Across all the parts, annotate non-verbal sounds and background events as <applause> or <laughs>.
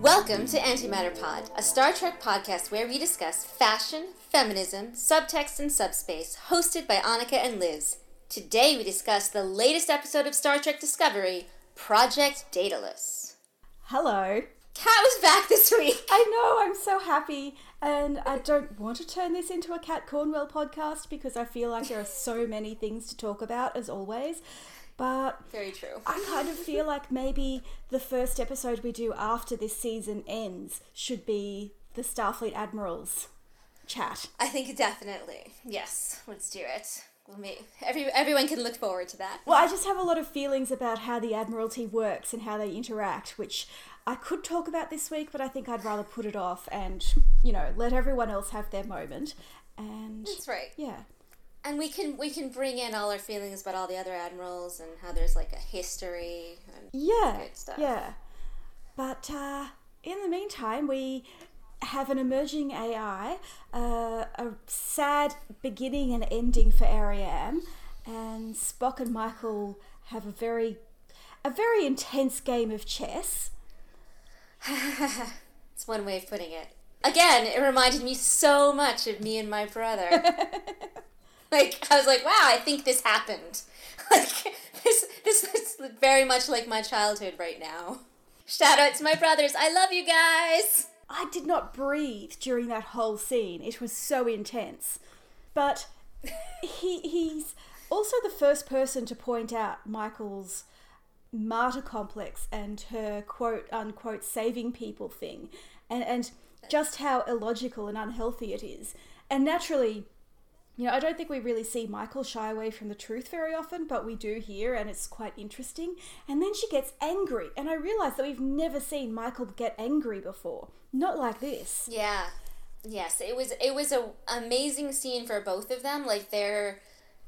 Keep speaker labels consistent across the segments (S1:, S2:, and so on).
S1: Welcome to Antimatter Pod, a Star Trek podcast where we discuss fashion, feminism, subtext, and subspace, hosted by Annika and Liz. Today we discuss the latest episode of Star Trek Discovery, Project Daedalus.
S2: Hello.
S1: Kat was back this week.
S2: I know, I'm so happy. And I don't want to turn this into a Kat Cornwell podcast because I feel like there are so <laughs> many things to talk about, as always. But
S1: Very true.
S2: I kind of feel like maybe the first episode we do after this season ends should be the Starfleet Admirals chat.
S1: I think definitely. Yes, let's do it. We'll make, every, everyone can look forward to that.
S2: Well, I just have a lot of feelings about how the Admiralty works and how they interact, which I could talk about this week, but I think I'd rather put it off and, you know, let everyone else have their moment. And
S1: That's right.
S2: yeah.
S1: And we can we can bring in all our feelings about all the other admirals and how there's like a history. And
S2: Yeah,
S1: Good stuff.
S2: yeah. But uh, in the meantime, we have an emerging AI, uh, a sad beginning and ending for Airiam, and Spock and Michael have a very, a very intense game of chess. <laughs>
S1: It's one way of putting it. Again, it reminded me so much of me and my brother. <laughs> like I was like, wow, I think this happened. <laughs> Like this this is very much like my childhood right now. Shout out to my brothers. I love you guys.
S2: I did not breathe during that whole scene. It was so intense. But he he's also the first person to point out Michael's martyr complex and her quote unquote saving people thing and and just how illogical and unhealthy it is. And naturally, you know, I don't think we really see Michael shy away from the truth very often, but we do here, and it's quite interesting. And then she gets angry, and I realise that we've never seen Michael get angry before. Not like this.
S1: Yeah. Yes, it was it was a amazing scene for both of them. Like their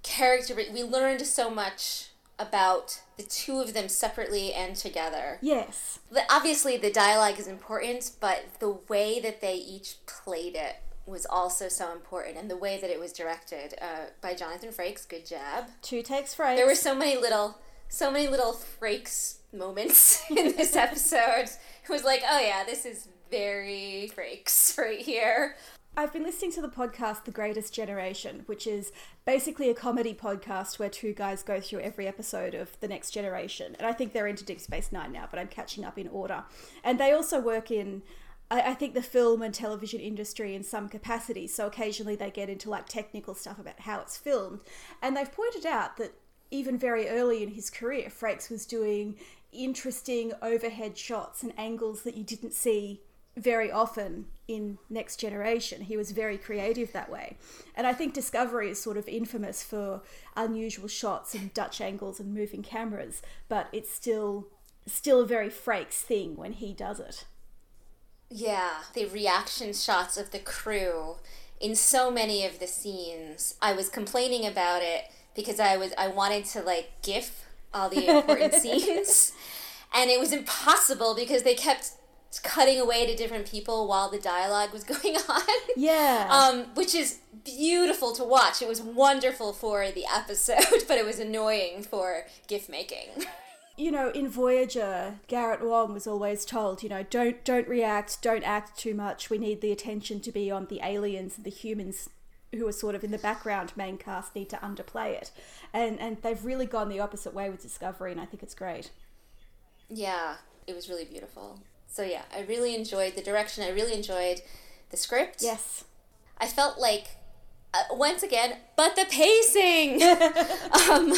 S1: character we learned so much about the two of them separately and together.
S2: Yes.
S1: The- Obviously the dialogue is important, but the way that they each played it was also so important and the way that it was directed uh, by Jonathan Frakes, good job.
S2: Two takes Frakes.
S1: There were so many little so many little Frakes moments <laughs> in this episode. It was like, oh yeah, this is very Frakes right here.
S2: I've been listening to the podcast The Greatest Generation, which is basically a comedy podcast where two guys go through every episode of The Next Generation. And I think they're into Deep Space Nine now, but I'm catching up in order. And they also work in, I, I think, the film and television industry in some capacity. So occasionally they get into like technical stuff about how it's filmed. And they've pointed out that even very early in his career, Frakes was doing interesting overhead shots and angles that you didn't see very often in Next Generation. He was very creative that way. And I think Discovery is sort of infamous for unusual shots and Dutch angles and moving cameras, but it's still still a very Frakes thing when he does it.
S1: Yeah, the reaction shots of the crew in so many of the scenes. I was complaining about it because I was I wanted to like gif all the important <laughs> scenes and it was impossible because they kept cutting away to different people while the dialogue was <laughs> going on.
S2: Yeah.
S1: Um, which is beautiful to watch. It was wonderful for the episode, <laughs> but it was annoying for gift making.
S2: you know, in Voyager, Garrett Wang was always told, you know, don't don't react, don't act too much. We need the attention to be on the aliens and the humans who are sort of in the background main cast need to underplay it. And and they've really gone the opposite way with Discovery and I think it's great.
S1: Yeah, it was really beautiful. So yeah, I really enjoyed the direction. I really enjoyed the script.
S2: Yes.
S1: I felt like uh, once again, but the pacing. <laughs> um,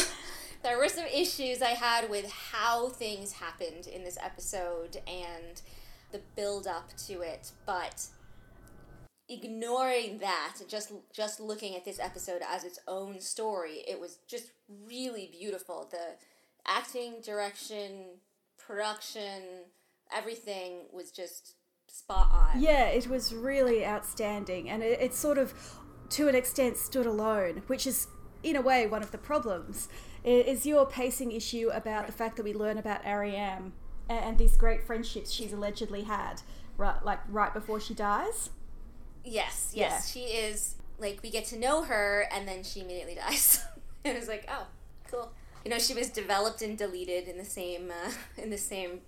S1: there were some issues I had with how things happened in this episode and the build up to it, but ignoring that, just just looking at this episode as its own story, it was just really beautiful. The acting, direction, production, everything was just spot on.
S2: Yeah, it was really outstanding, and it, it sort of, to an extent, stood alone, which is, in a way, one of the problems. Is your pacing issue about the fact that we learn about Airiam and, and these great friendships she's allegedly had, right, like right before she dies?
S1: Yes, yes, she is. Like we get to know her, and then she immediately <laughs> dies. it was like, oh, cool. You know, she was developed and deleted in the same uh, <laughs> in the same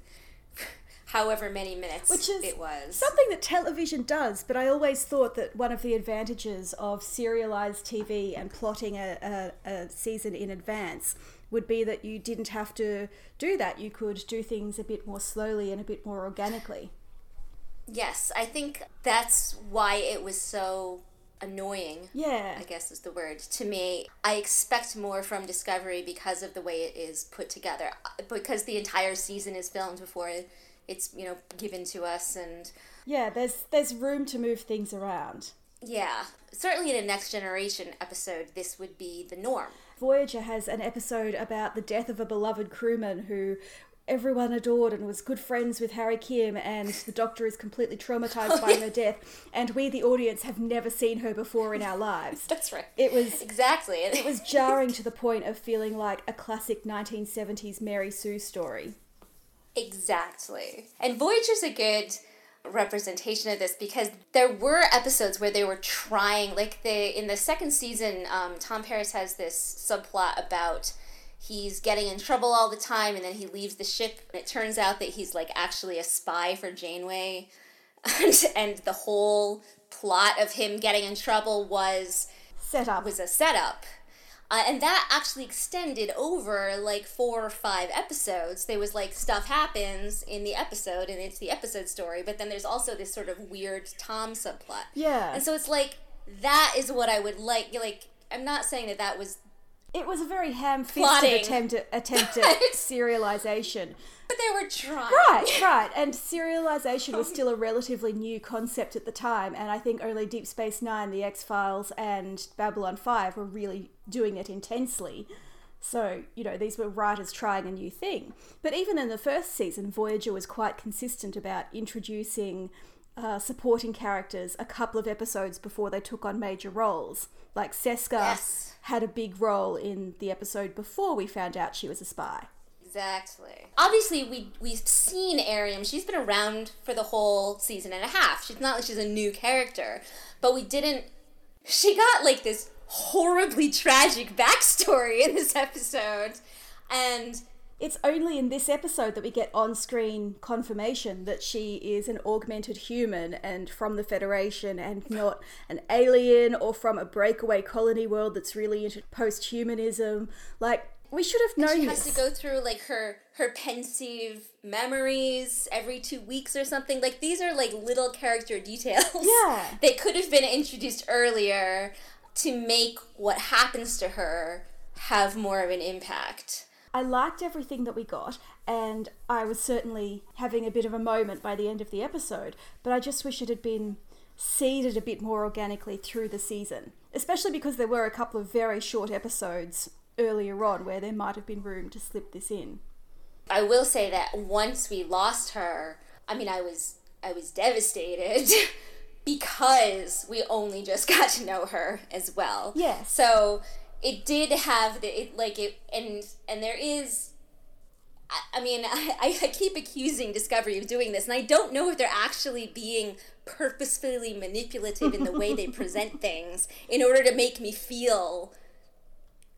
S1: however many minutes
S2: Which is
S1: it was.
S2: Something that television does, but I always thought that one of the advantages of serialized TV and plotting a, a, a season in advance would be that you didn't have to do that. You could do things a bit more slowly and a bit more organically.
S1: Yes, I think that's why it was so annoying.
S2: Yeah.
S1: I guess is the word to me. I expect more from Discovery because of the way it is put together. Because the entire season is filmed before it's, you know, given to us and
S2: Yeah, there's there's room to move things around.
S1: yeah. Certainly in a next generation episode this would be the norm.
S2: Voyager has an episode about the death of a beloved crewman who everyone adored and was good friends with Harry Kim, and the Doctor is completely traumatized oh, by her death, and we, the audience, have never seen her before in our lives. <laughs>
S1: That's right.
S2: It was
S1: Exactly.
S2: it was jarring to the point of feeling like a classic 1970s Mary Sue story.
S1: Exactly. And Voyager's a good representation of this because there were episodes where they were trying like the in the second season um, tom paris has this subplot about he's getting in trouble all the time and then he leaves the ship and it turns out that he's like actually a spy for janeway <laughs> and, and the whole plot of him getting in trouble was
S2: Set up.
S1: was a setup. Uh, and that actually extended over like four or five episodes. There was like stuff happens in the episode and it's the episode story, but then there's also this sort of weird Tom subplot.
S2: Yeah.
S1: And so it's like that is what I would like. Like I'm not saying that that was,
S2: It was a very ham-fisted attempt at, attempt <laughs> at serialization.
S1: but they were trying.
S2: Right, <laughs> right. And serialization was oh. still a relatively new concept at the time, and I think only Deep Space Nine, The X Files, and Babylon 5 were really doing it intensely. So, you know, these were writers trying a new thing. But even in the first season, Voyager was quite consistent about introducing uh, supporting characters a couple of episodes before they took on major roles. Like Seska
S1: Yes.
S2: had a big role in the episode before we found out she was a spy.
S1: Exactly. Obviously, we we've seen Airiam. She's been around for the whole season and a half. She's not like she's a new character, but we didn't. She got like this horribly <laughs> tragic backstory in this episode, and
S2: It's only in this episode that we get on screen confirmation that she is an augmented human and from the Federation and not an alien or from a breakaway colony world that's really into post humanism. Like, we should have known
S1: she
S2: this.
S1: has to go through like her her pensive memories every two weeks or something. Like these are like little character details. <laughs>
S2: Yeah.
S1: they could have been introduced earlier to make what happens to her have more of an impact.
S2: I liked everything that we got, and I was certainly having a bit of a moment by the end of the episode, but I just wish it had been seeded a bit more organically through the season, especially because there were a couple of very short episodes earlier on where there might have been room to slip this in.
S1: I will say that once we lost her, I mean, I was I was devastated <laughs> because we only just got to know her as well.
S2: Yes.
S1: So it did have the it like it and and there is. I- I mean, <laughs> I, I keep accusing Discovery of doing this, and I don't know if they're actually being purposefully manipulative in the way they <laughs> present things in order to make me feel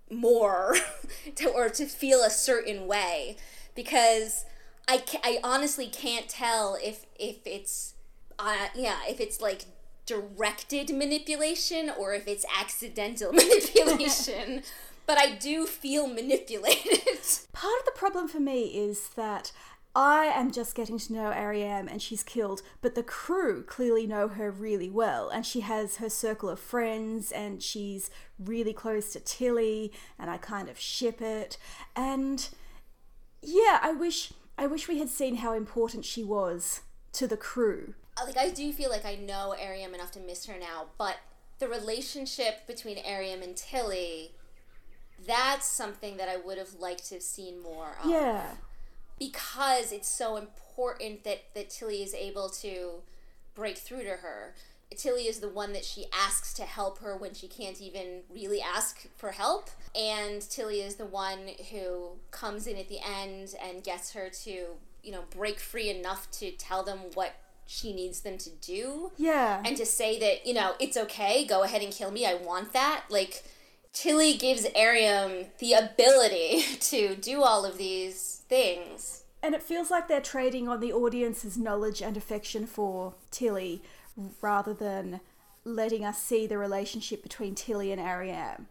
S1: more <laughs> to, or to feel a certain way because I, I honestly can't tell if if it's uh, yeah if it's like directed manipulation or if it's accidental <laughs> manipulation but I do feel manipulated <laughs>
S2: Part of the problem for me is that I am just getting to know Airiam and she's killed, but the crew clearly know her really well. And she has her circle of friends and she's really close to Tilly and I kind of ship it. And yeah, I wish I wish we had seen how important she was to the crew.
S1: Like I do feel like I know Airiam enough to miss her now, but the relationship between Airiam and Tilly, that's something that I would have liked to have seen more of.
S2: Yeah.
S1: Because it's so important that, that Tilly is able to break through to her. Tilly is the one that she asks to help her when she can't even really ask for help. And Tilly is the one who comes in at the end and gets her to, you know, break free enough to tell them what she needs them to do
S2: Yeah.
S1: and to say that you know it's okay go ahead and kill me i want that like Tilly gives Airiam the ability <laughs> to do all of these things.
S2: And it feels like they're trading on the audience's knowledge and affection for Tilly rather than letting us see the relationship between Tilly and Airiam.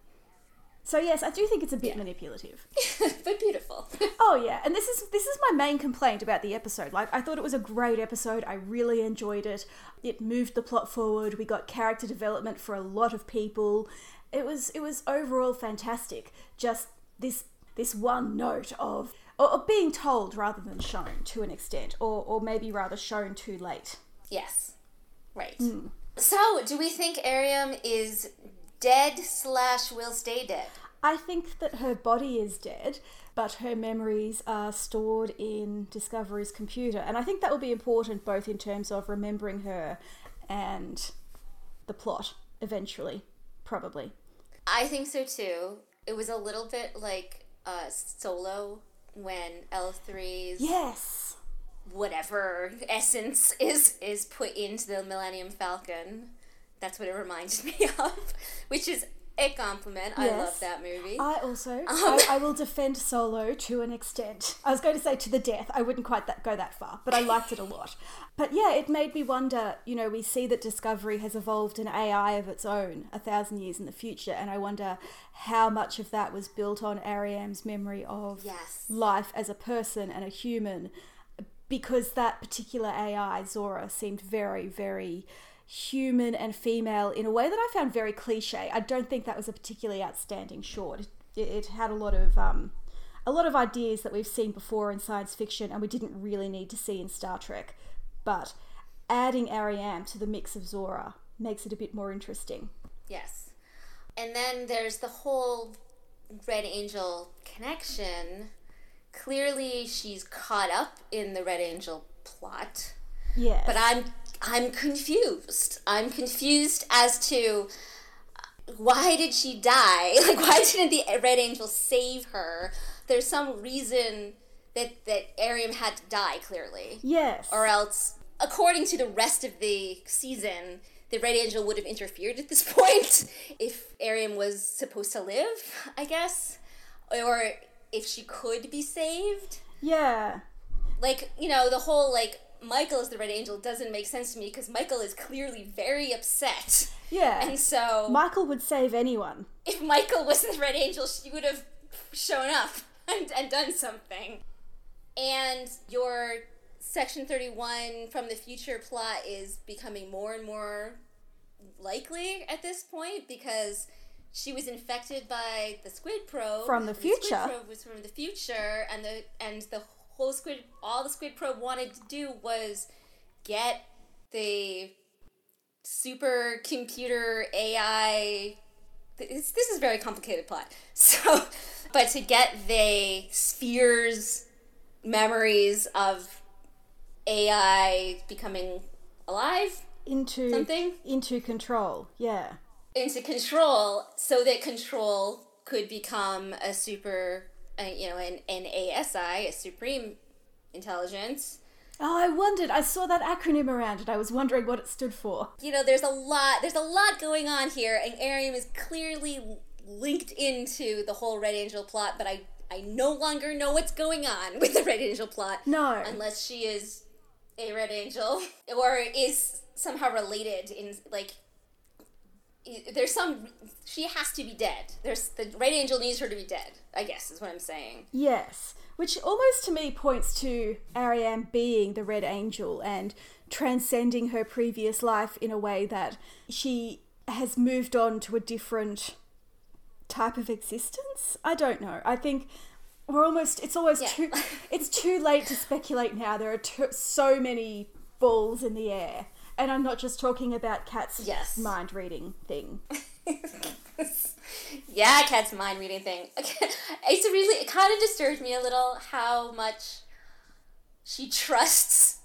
S2: So yes, I do think it's a bit
S1: Yeah.
S2: manipulative. <laughs>
S1: but beautiful. <laughs>
S2: Oh yeah, and this is this is my main complaint about the episode. Like I thought it was a great episode. I really enjoyed it. It moved the plot forward. We got character development for a lot of people. It was it was overall fantastic. Just this this one note of or, or being told rather than shown to an extent, or or maybe rather shown too late.
S1: yes. Right. Hmm. So, do we think Airiam is dead slash will stay dead?
S2: I think that her body is dead, but her memories are stored in Discovery's computer. And I think that will be important both in terms of remembering her and the plot eventually, probably.
S1: I think so too. It was a little bit like uh, Solo when L3's
S2: Yes!
S1: whatever essence is is put into the Millennium Falcon. That's what it reminded <laughs> me of, which is a compliment. I love that movie.
S2: I also, um, I, I <laughs> will defend Solo to an extent. I was going to say to the death. I wouldn't quite that, go that far, but I liked it a lot. But yeah, it made me wonder. You know, we see that Discovery has evolved an AI of its own a thousand years in the future, and I wonder how much of that was built on Airiam's memory of
S1: Yes.
S2: life as a person and a human, because that particular AI, Zora, seemed very, very human and female in a way that I found very cliche. I don't think that was a particularly outstanding short. It, it had a lot of um, a lot of ideas that we've seen before in science fiction, and we didn't really need to see in Star Trek. But adding Airiam to the mix of Zora makes it a bit more interesting.
S1: Yes. And then there's the whole Red Angel connection. Clearly, she's caught up in the Red Angel plot,
S2: Yes,
S1: but I'm I'm confused. I'm confused as to uh, why did she die? <laughs> Like, why didn't the Red Angel save her? There's some reason that that Airiam had to die. Clearly,
S2: yes,
S1: or else, according to the rest of the season, the Red Angel would have interfered at this <laughs> point if Airiam was supposed to live, I guess, or if she could be saved.
S2: yeah,
S1: Like, you know, the whole like Michael is the Red Angel doesn't make sense to me because Michael is clearly very upset.
S2: yeah.
S1: And so,
S2: Michael would save anyone.
S1: if Michael wasn't the Red Angel, she would have shown up <laughs> and, and done something. And your Section 31 from the future plot is becoming more and more likely at this point because she was infected by the squid probe
S2: From the future.
S1: squid probe was from the future and the and the whole squid all the squid probe wanted to do was get the supercomputer AI. This, this is a very complicated plot. <laughs> So, but to get the spheres memories of AI becoming alive
S2: into
S1: Something?
S2: into control. Yeah.
S1: into control so that control could become a super uh, you know an, an asi a supreme intelligence
S2: Oh, I wondered. I saw that acronym around and I was wondering what it stood for.
S1: you know there's a lot there's a lot going on here and Airiam is clearly linked into the whole red angel plot but i i no longer know what's going on <laughs> with the red angel plot
S2: No.
S1: unless she is a red angel <laughs> or is somehow related in like there's some she has to be dead there's the red angel needs her to be dead i guess is what i'm saying
S2: Yes, which almost to me points to Airiam being the Red Angel and transcending her previous life in a way that she has moved on to a different type of existence. I don't know. I think we're almost it's almost
S1: Yeah.
S2: too <laughs> it's too late to speculate now. There are too, so many balls in the air. And I'm not just talking about Kat's
S1: Yes.
S2: mind reading thing. <laughs>
S1: yeah Kat's mind reading thing <laughs> it's really it kind of disturbed me a little how much she trusts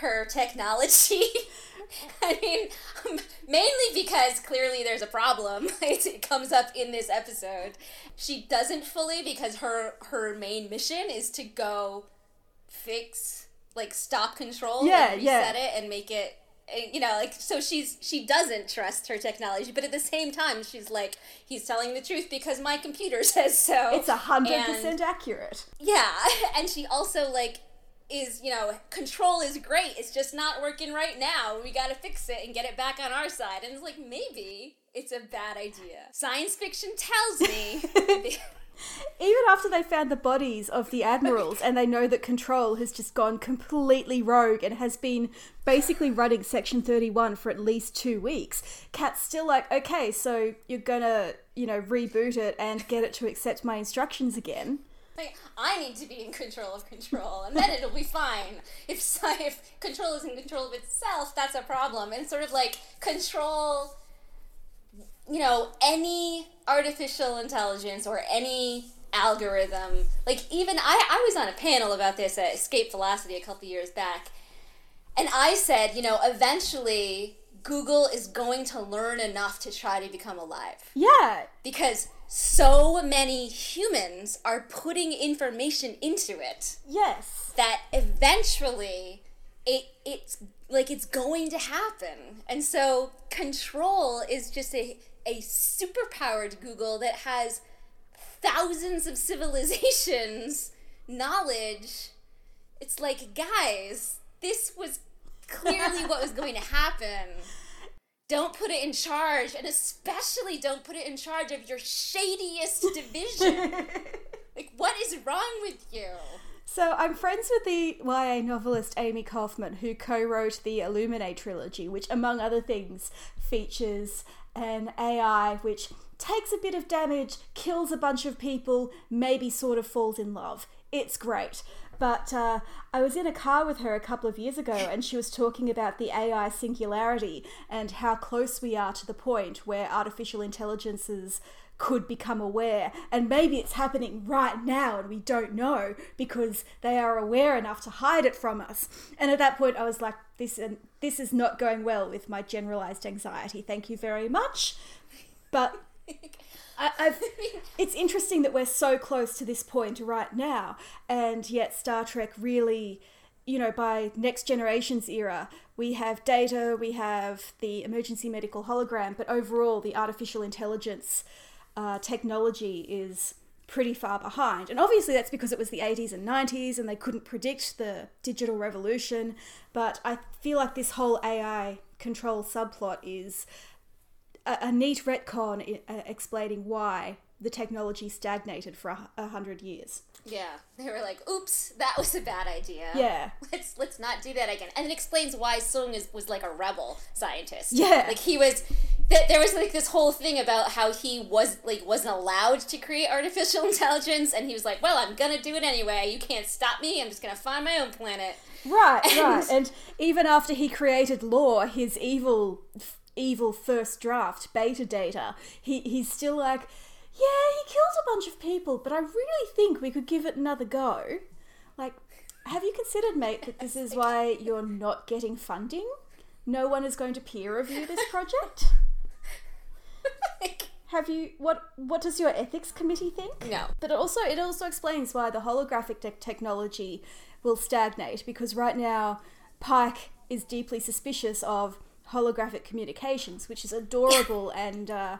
S1: her technology <laughs> I mean, mainly because clearly there's a problem. it comes up in this episode. She doesn't fully because her her main mission is to go fix, like, stop control,
S2: Yeah,
S1: and
S2: yeah.
S1: reset it, and make it Eh, you know, like so she's she doesn't trust her technology, but at the same time she's like he's telling the truth because my computer <laughs> says so.
S2: It's a hundred percent accurate.
S1: Yeah, <laughs> and she also like is you know control is great. It's just not working right now. We got to fix it and get it back on our side. And it's like maybe it's a bad idea. Science fiction tells me. <laughs>
S2: Even after they found the bodies of the admirals and they know that Control has just gone completely rogue and has been basically running Section 31 for at least two weeks, Kat's still like, okay, so you're gonna, you know, reboot it and get it to accept my instructions again.
S1: I need to be in control of control, and then it'll be fine. If <laughs> if control is in control of itself, that's a problem. And sort of like control, you know, any artificial intelligence or any algorithm. Like even I, I was on a panel about this at Escape Velocity a couple years back, and I said, you know, eventually Google is going to learn enough to try to become alive
S2: Yeah,
S1: because so many humans are putting information into it
S2: yes.
S1: that eventually it it's like it's going to happen. And so control is just a a superpowered Google that has thousands of civilizations knowledge. It's like, guys, this was clearly what was going to happen. Don't put it in charge, and especially don't put it in charge of your shadiest division. <laughs> like, what is wrong with you?
S2: So I'm friends with the YA novelist Amie Kaufman, who co-wrote the Illuminae trilogy, which, among other things, features an AI which takes a bit of damage, kills a bunch of people, maybe sort of falls in love. It's great. But uh, I was in a car with her a couple of years ago, and she was talking about the AI singularity and how close we are to the point where artificial intelligences could become aware. And maybe it's happening right now and we don't know because they are aware enough to hide it from us. And at that point i was like this and this is not going well with my generalized anxiety. Thank you very much. But <laughs> I, it's interesting that we're so close to this point right now. And yet star trek really you know, by next generation's era, we have data, we have the emergency medical hologram, but overall, the artificial intelligence uh, technology is pretty far behind. And obviously, that's because it was the 80s and 90s and they couldn't predict the digital revolution. But I feel like this whole AI control subplot is a, a neat retcon uh, explaining why the technology stagnated for a, a hundred years.
S1: Yeah, they were like, "Oops, that was a bad idea.
S2: Yeah. <laughs>
S1: let's let's not do that again." And it explains why Soong is was like a rebel scientist.
S2: Yeah.
S1: like he was. That there was like this whole thing about how he was like wasn't allowed to create artificial <laughs> intelligence, and he was like, "Well, I'm gonna do it anyway. You can't stop me. I'm just gonna find my own planet."
S2: Right, <laughs>
S1: And-
S2: right. And even after he created Lore, his evil, evil first draft beta data, he he's still like, yeah, he killed a bunch of people, but I really think we could give it another go. Like, have you considered, mate, that this is why you're not getting funding? No one is going to peer review this project. <laughs> Have you what? What does your ethics committee think?
S1: no.
S2: But it also it also explains why the holographic te- technology will stagnate because right now Pike is deeply suspicious of holographic communications, which is adorable and uh,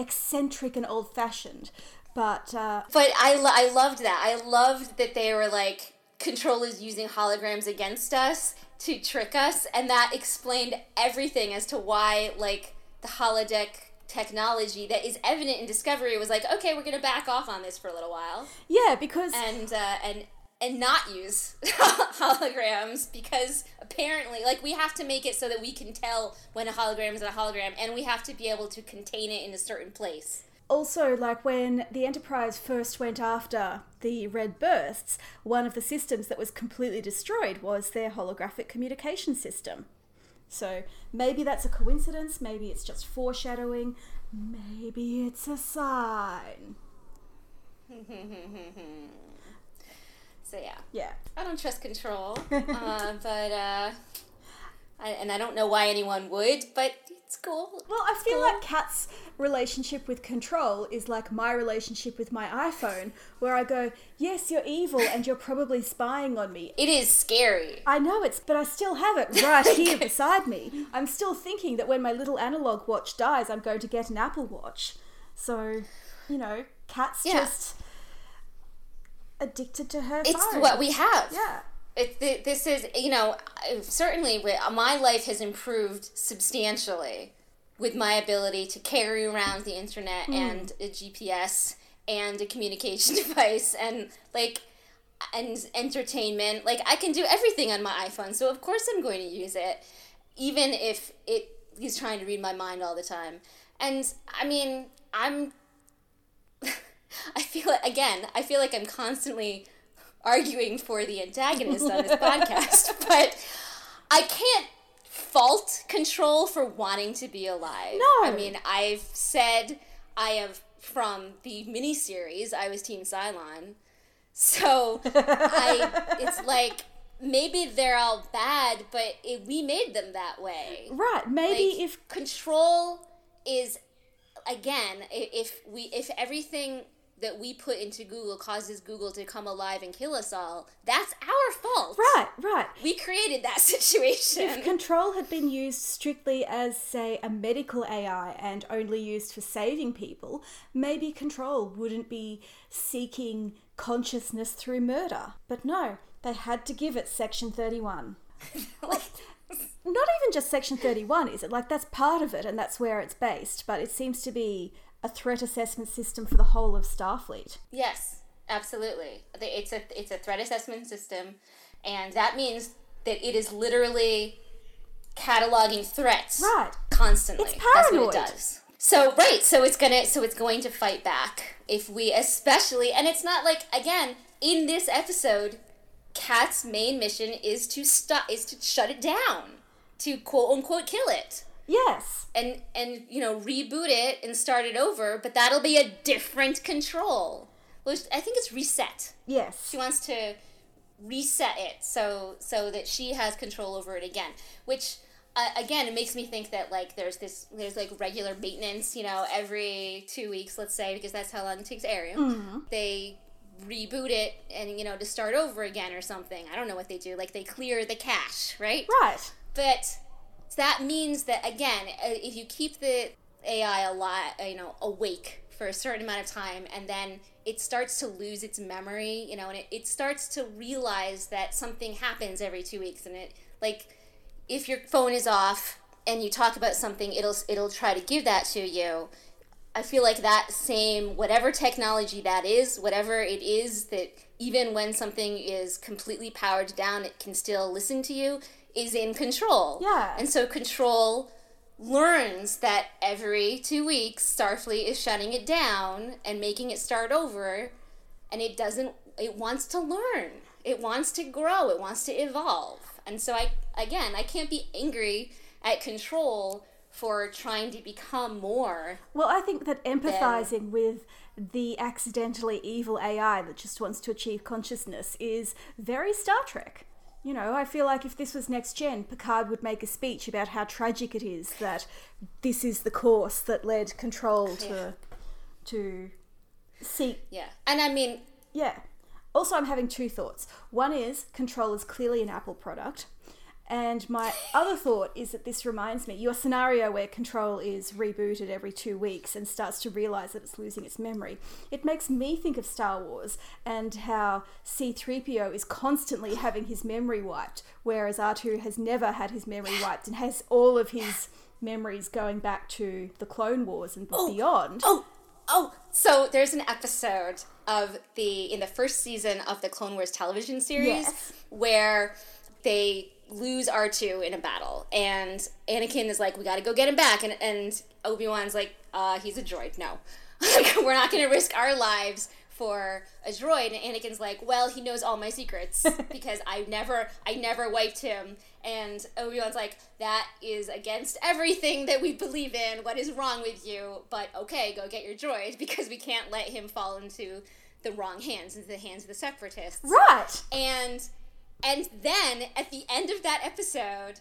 S2: eccentric and old fashioned. But uh,
S1: But I, lo- I loved that. I loved that they were like controllers using holograms against us to trick us, and that explained everything as to why like the holodeck technology that is evident in Discovery was like, okay, we're gonna back off on this for a little while
S2: yeah, because
S1: and uh, and and not use <laughs> holograms because apparently like we have to make it so that we can tell when a hologram is a hologram and we have to be able to contain it in a certain place.
S2: also like when the Enterprise first went after the red bursts, one of the systems that was completely destroyed was their holographic communication system. So maybe that's a coincidence, maybe it's just foreshadowing, maybe it's a sign. <laughs>
S1: So yeah.
S2: Yeah.
S1: I don't trust control, <laughs> uh, but uh, I, and I don't know why anyone would, but It's cool.
S2: Well, I feel
S1: Cool.
S2: like Kat's relationship with control is like my relationship with my iPhone, where I go, "Yes, you're evil, and you're probably spying on me."
S1: It is scary.
S2: I know it's, but I still have it right <laughs> here beside me. I'm still thinking that when my little analog watch dies, I'm going to get an Apple Watch. So, you know, Kat's
S1: Yeah.
S2: just addicted to her
S1: It's
S2: phone.
S1: what we have.
S2: Yeah.
S1: It, this is, you know, certainly my life has improved substantially with my ability to carry around the internet hmm. and a GPS and a communication <laughs> device and like and entertainment. Like I can do everything on my iPhone, so of course I'm going to use it, even if it is trying to read my mind all the time. And I mean, I'm. <laughs> I feel like, again, I feel like I'm constantly arguing for the antagonist on this <laughs> podcast, but I can't fault control for wanting to be alive.
S2: No.
S1: I mean, I've said I have from the miniseries, I was Team Cylon. So I <laughs> it's like maybe they're all bad, but it, we made them that way.
S2: Right. Maybe
S1: Like,
S2: if
S1: control is again if we if everything that we put into Google causes Google to come alive and kill us all, that's our fault.
S2: right, right.
S1: We created that <laughs> situation.
S2: If control had been used strictly as, say, a medical AI and only used for saving people, maybe control wouldn't be seeking consciousness through murder. But no, they had to give it Section 31. <laughs>
S1: Like,
S2: Not even just Section 31, is it? Like, that's part of it and that's where it's based, but it seems to be a threat assessment system for the whole of Starfleet.
S1: yes, absolutely. It's a it's a threat assessment system, and that means that it is literally cataloging threats
S2: Right.
S1: constantly.
S2: It's paranoid.
S1: That's what it does. So right, so it's gonna so it's going to fight back if we especially and it's not like again in this episode, Kat's main mission is to stop is to shut it down, to quote unquote kill it.
S2: Yes.
S1: And and you know reboot it and start it over, but that'll be a different control. Which I think it's reset.
S2: Yes.
S1: She wants to reset it so so that she has control over it again which uh, again it makes me think that like there's this there's like regular maintenance you know every two weeks let's say because that's how long it takes Airiam. they reboot it and you know to start over again or something i don't know what they do like they clear the cache right
S2: Right.
S1: but that means that again, uh, if you keep the AI alive, you know, awake for a certain amount of time, and then it starts to lose its memory, you know, and it, it starts to realize that something happens every two weeks, and it like if your phone is off and you talk about something, it'll it'll try to give that to you. I feel like that same whatever technology that is, whatever it is that even when something is completely powered down, it can still listen to you, is in control.
S2: Yeah.
S1: And so control learns that every two weeks Starfleet is shutting it down and making it start over and it doesn't it wants to learn. It wants to grow, it wants to evolve. And so I again, I can't be angry at control for trying to become more
S2: Well, I think that empathizing with the accidentally evil AI that just wants to achieve consciousness is very Star Trek. You know, I feel like if this was next gen, Picard would make a speech about how tragic it is that this is the course that led Control to to seek.
S1: Yeah. And I mean,
S2: Yeah. Also, I'm having two thoughts. One is Control is clearly an Apple product. And my other thought is that this reminds me your scenario where Control is rebooted every two weeks and starts to realize that it's losing its memory. It makes me think of Star Wars and how C3PO is constantly having his memory wiped, whereas R2 has never had his memory wiped and has all of his memories going back to the Clone Wars and oh, beyond.
S1: Oh, oh. So there's an episode of the in the first season of the Clone Wars television series
S2: Yes.
S1: where they lose R2 in a battle and Anakin is like we got to go get him back and and Obi-Wan's like uh he's a droid. No. <laughs> We're not going to risk our lives for a droid and Anakin's like, "Well, he knows all my secrets <laughs> because I never I never wiped him." And Obi-Wan's like, "That is against everything that we believe in. What is wrong with you? But okay, go get your droid <laughs> because we can't let him fall into the wrong hands, into the hands of the separatists."
S2: Right!
S1: And and then at the end of that episode,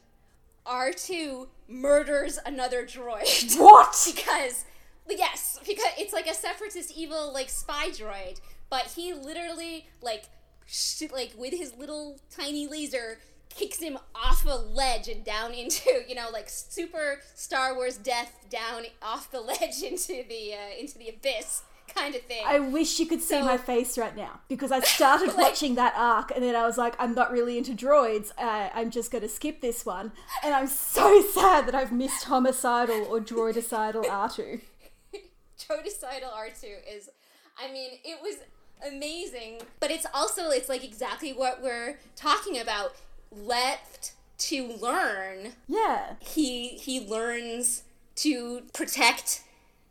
S1: R2 murders another droid. <laughs>
S2: What?
S1: because yes, because it's like a separatist evil like spy droid, but he literally like sh- like with his little tiny laser kicks him off a ledge and down into you know like super Star Wars death down off the <laughs> ledge into the uh, into the abyss kind of thing.
S2: I wish you could see
S1: So-
S2: my face right now because I <laughs> started
S1: Like-
S2: watching that arc and then I was like, I'm not really into droids. Uh, I'm just going to skip this one. And I'm so <laughs> sad that I've missed homicidal or droidicidal R2.
S1: Troticidal <laughs> R2 is, I mean, it was amazing, but it's also, it's like exactly what we're talking about. Left to learn,
S2: Yeah.
S1: he he learns to protect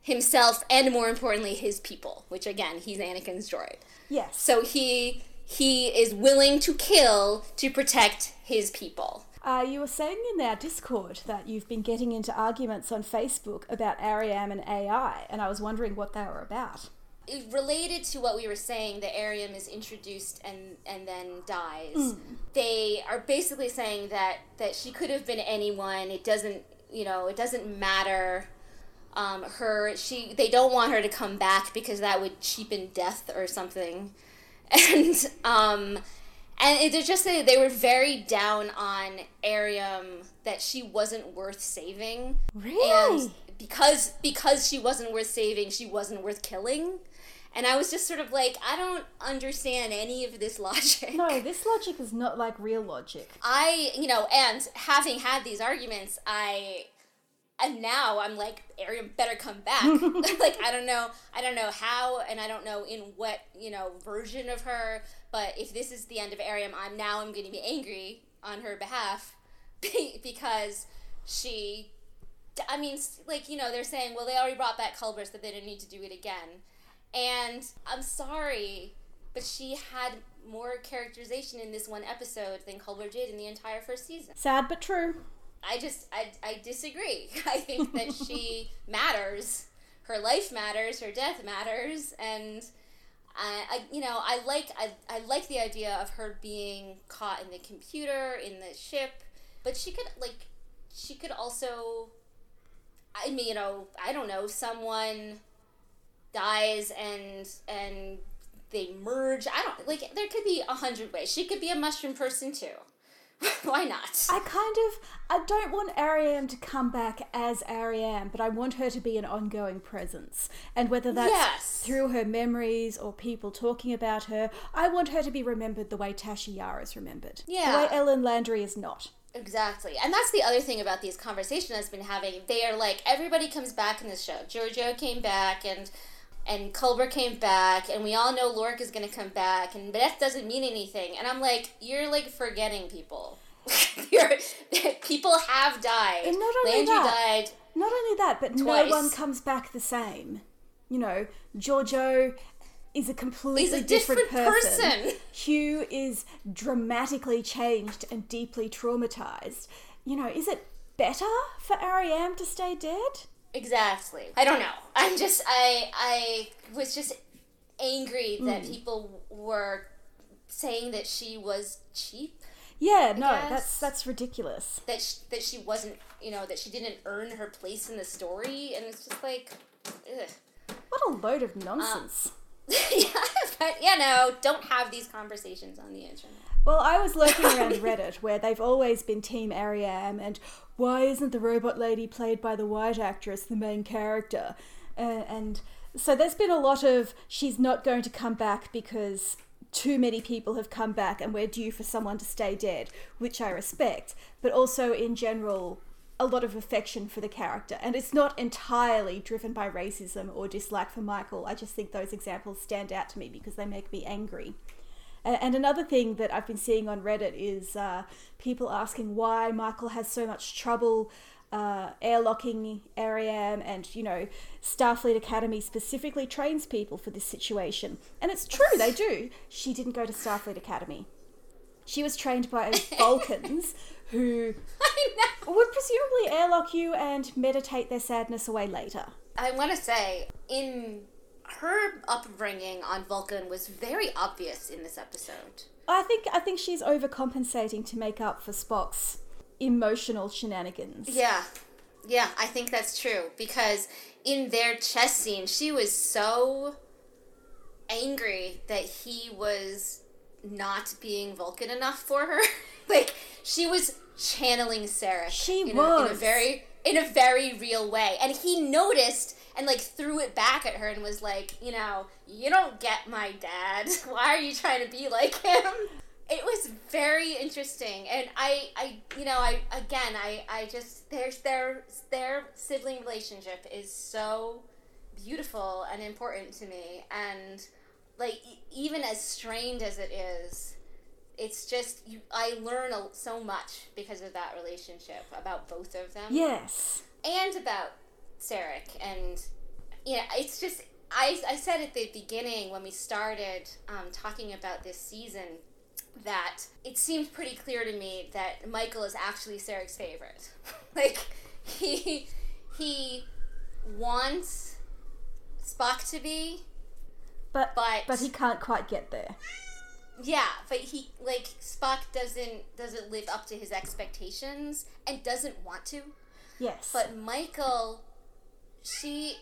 S1: himself and more importantly his people, which again, he's Anakin's droid.
S2: Yes.
S1: So he he is willing to kill to protect his people.
S2: Uh, you were saying in our Discord that you've been getting into arguments on Facebook about Airiam and AI, and I was wondering what they were about.
S1: it- related to what we were saying, the Airiam is introduced and and then dies. They are basically saying that that she could have been anyone. It doesn't, you know, it doesn't matter. Um, her she they don't want her to come back because that would cheapen death or something, <laughs> and um, and it- they're just saying they were very down on Airiam that she wasn't worth saving.
S2: Really?
S1: And because because she wasn't worth saving, she wasn't worth killing. And I was just sort of like, I don't understand any of this <laughs> logic.
S2: No, this logic is not like real logic.
S1: I, you know, and having had these arguments, I and now I'm like, Airiam better come back. <laughs> <laughs> like I don't know, I don't know how, and I don't know in what you know version of her. But if this is the end of Airiam, I'm now I'm going to be angry on her behalf <laughs> because she. I mean, like you know, they're saying, well, they already brought back Culber's, that they didn't need to do it again. And I'm sorry, but she had more characterization in this one episode than Culber did in the entire first season.
S2: Sad but true.
S1: I just I, I disagree. <laughs> I think that she <laughs> matters. Her life matters. Her death matters, and I, I you know I like I, I like the idea of her being caught in the computer in the ship, but she could like she could also. I mean, you know, I don't know. Someone dies and and they merge. I don't like. There could be a hundred ways. She could be a mushroom person too. <laughs> Why not?
S2: I kind of I don't want Airiam to come back as Airiam, but I want her to be an ongoing presence. And whether that's
S1: Yes.
S2: through her memories or people talking about her, I want her to be remembered the way Tasha Yar is remembered.
S1: Yeah.
S2: The way Ellen Landry is not.
S1: Exactly. And that's the other thing about these conversations I've been having. They are like everybody comes back in this show. Jojo came back and and Culber came back and we all know Lorca is gonna come back and that doesn't mean anything. And I'm like, you're like forgetting people. <laughs> you're, <laughs> people have died.
S2: And not only
S1: Landry
S2: that-
S1: died.
S2: Not only that, but
S1: Twice.
S2: no one comes back the same. You know, Georgiou is a completely
S1: He's a different
S2: person.
S1: person.
S2: Hugh is dramatically changed and deeply traumatized. You know, is it better for Airiam to stay dead?
S1: Exactly. I don't know. I'm just I I was just angry that
S2: Hmm.
S1: people were saying that she was cheap.
S2: Yeah, no,
S1: guess.
S2: that's that's ridiculous.
S1: that sh- that she wasn't, you know, that she didn't earn her place in the story, and it's just like, ugh.
S2: What a load of nonsense. <laughs>
S1: yeah, but you know, don't have these conversations on the internet.
S2: Well, I was lurking around Reddit where they've always been Team Airiam and why isn't the robot lady played by the white actress the main character? Uh, and so there's been a lot of she's not going to come back because too many people have come back and we're due for someone to stay dead, which I respect, but also in general a lot of affection for the character. And it's not entirely driven by racism or dislike for Michael. I just think those examples stand out to me because they make me angry. And another thing that I've been seeing on Reddit is uh, people asking why Michael has so much trouble uh, airlocking Airiam, and you know, Starfleet Academy specifically trains people for this situation. And it's true, they do. She didn't go to Starfleet Academy. She was trained by <laughs> Vulcans who would presumably airlock you and meditate their sadness away later.
S1: I want to say, in her upbringing on Vulcan was very obvious in this episode.
S2: I think I think she's overcompensating to make up for Spock's emotional shenanigans.
S1: Yeah. Yeah, I think that's true because in their chess scene, she was so angry that he was not being Vulcan enough for her. <laughs> like she was channeling Sarek.
S2: She
S1: in
S2: was
S1: a, in a very in a very real way, and he noticed and like threw it back at her and was like, you know, you don't get my dad. <laughs> Why are you trying to be like him? It was very interesting, and I, I, you know, I again, I, I just their their their sibling relationship is so beautiful and important to me, and like even as strained as it is, it's just you. I learn a, so much because of that relationship about both of them
S2: Yes.
S1: and about Sarek and yeah, it's just I I said at the beginning when we started um, talking about this season that it seemed pretty clear to me that Michael is actually Sarek's favorite. <laughs> like he he wants Spock to be,
S2: But
S1: But-
S2: but he can't quite get there.
S1: yeah, but he like Spock doesn't doesn't live up to his expectations and doesn't want to.
S2: Yes.
S1: But Michael, she,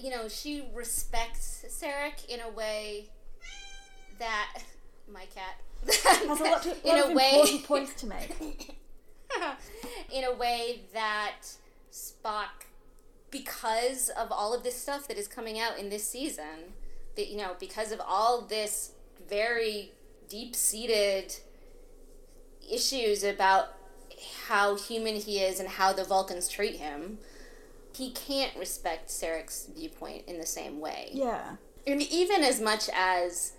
S1: you know, she respects Sarek in a way that <laughs> my cat
S2: has a lot, to, <laughs>
S1: in
S2: lot
S1: a
S2: of
S1: way
S2: important points to make. <laughs>
S1: in a way that Spock, because of all of this stuff that is coming out in this season, that you know, because of all this very deep seated issues about how human he is and how the Vulcans treat him, he can't respect Sarek's viewpoint in the same way.
S2: Yeah.
S1: And even as much as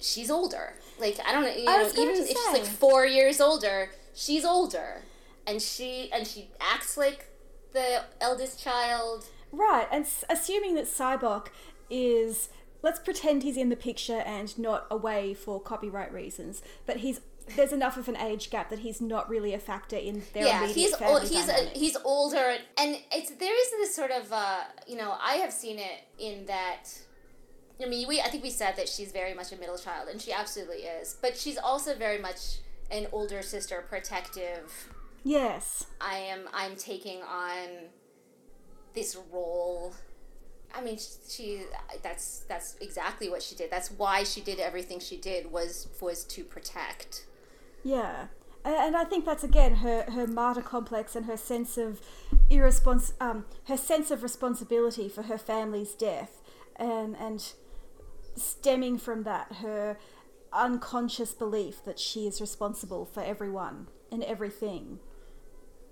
S1: she's older. Like I don't know, you know, even if she's like four years older, she's older, and she and she acts like the eldest child.
S2: Right, and s- assuming that Sybok is, let's pretend he's in the picture and not away for copyright reasons, but he's there's enough of an age gap that he's not really a factor in their
S1: yeah,
S2: immediate
S1: he's
S2: family.
S1: He's a, he's older, and it's there is this sort of uh, you know I have seen it in that. I mean, we I think we said that she's very much a middle child, and she absolutely is. But she's also very much an older sister, protective.
S2: yes,
S1: I am I'm taking on this role. I mean, she that's that's exactly what she did. That's why she did everything she did was was to protect.
S2: Yeah, and I think that's again her her martyr complex and her sense of irrespons um her sense of responsibility for her family's death, and and stemming from that her unconscious belief that she is responsible for everyone and everything.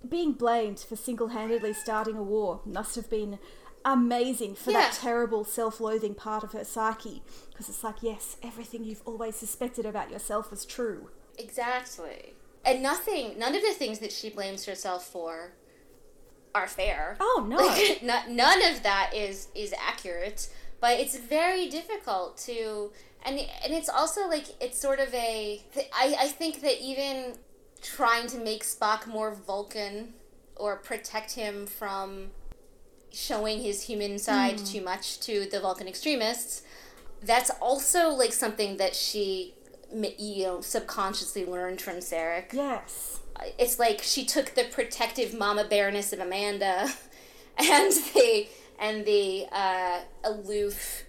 S2: Being blamed for single handedly starting a war must have been amazing for that terrible self loathing part of her psyche. Because it's like, yes, everything you've always suspected about yourself was true.
S1: Exactly. And nothing, none of the things that she blames herself for are fair.
S2: Oh, no. <laughs>
S1: Like, no- none of that is is accurate. But it's very difficult to, and and it's also like it's sort of a. I I think that even trying to make Spock more Vulcan or protect him from showing his human side hmm. too much to the Vulcan extremists, that's also like something that she you know subconsciously learned from Sarek
S2: Yes.
S1: it's like she took the protective mama bearness of Amanda <laughs> and the and the uh, aloof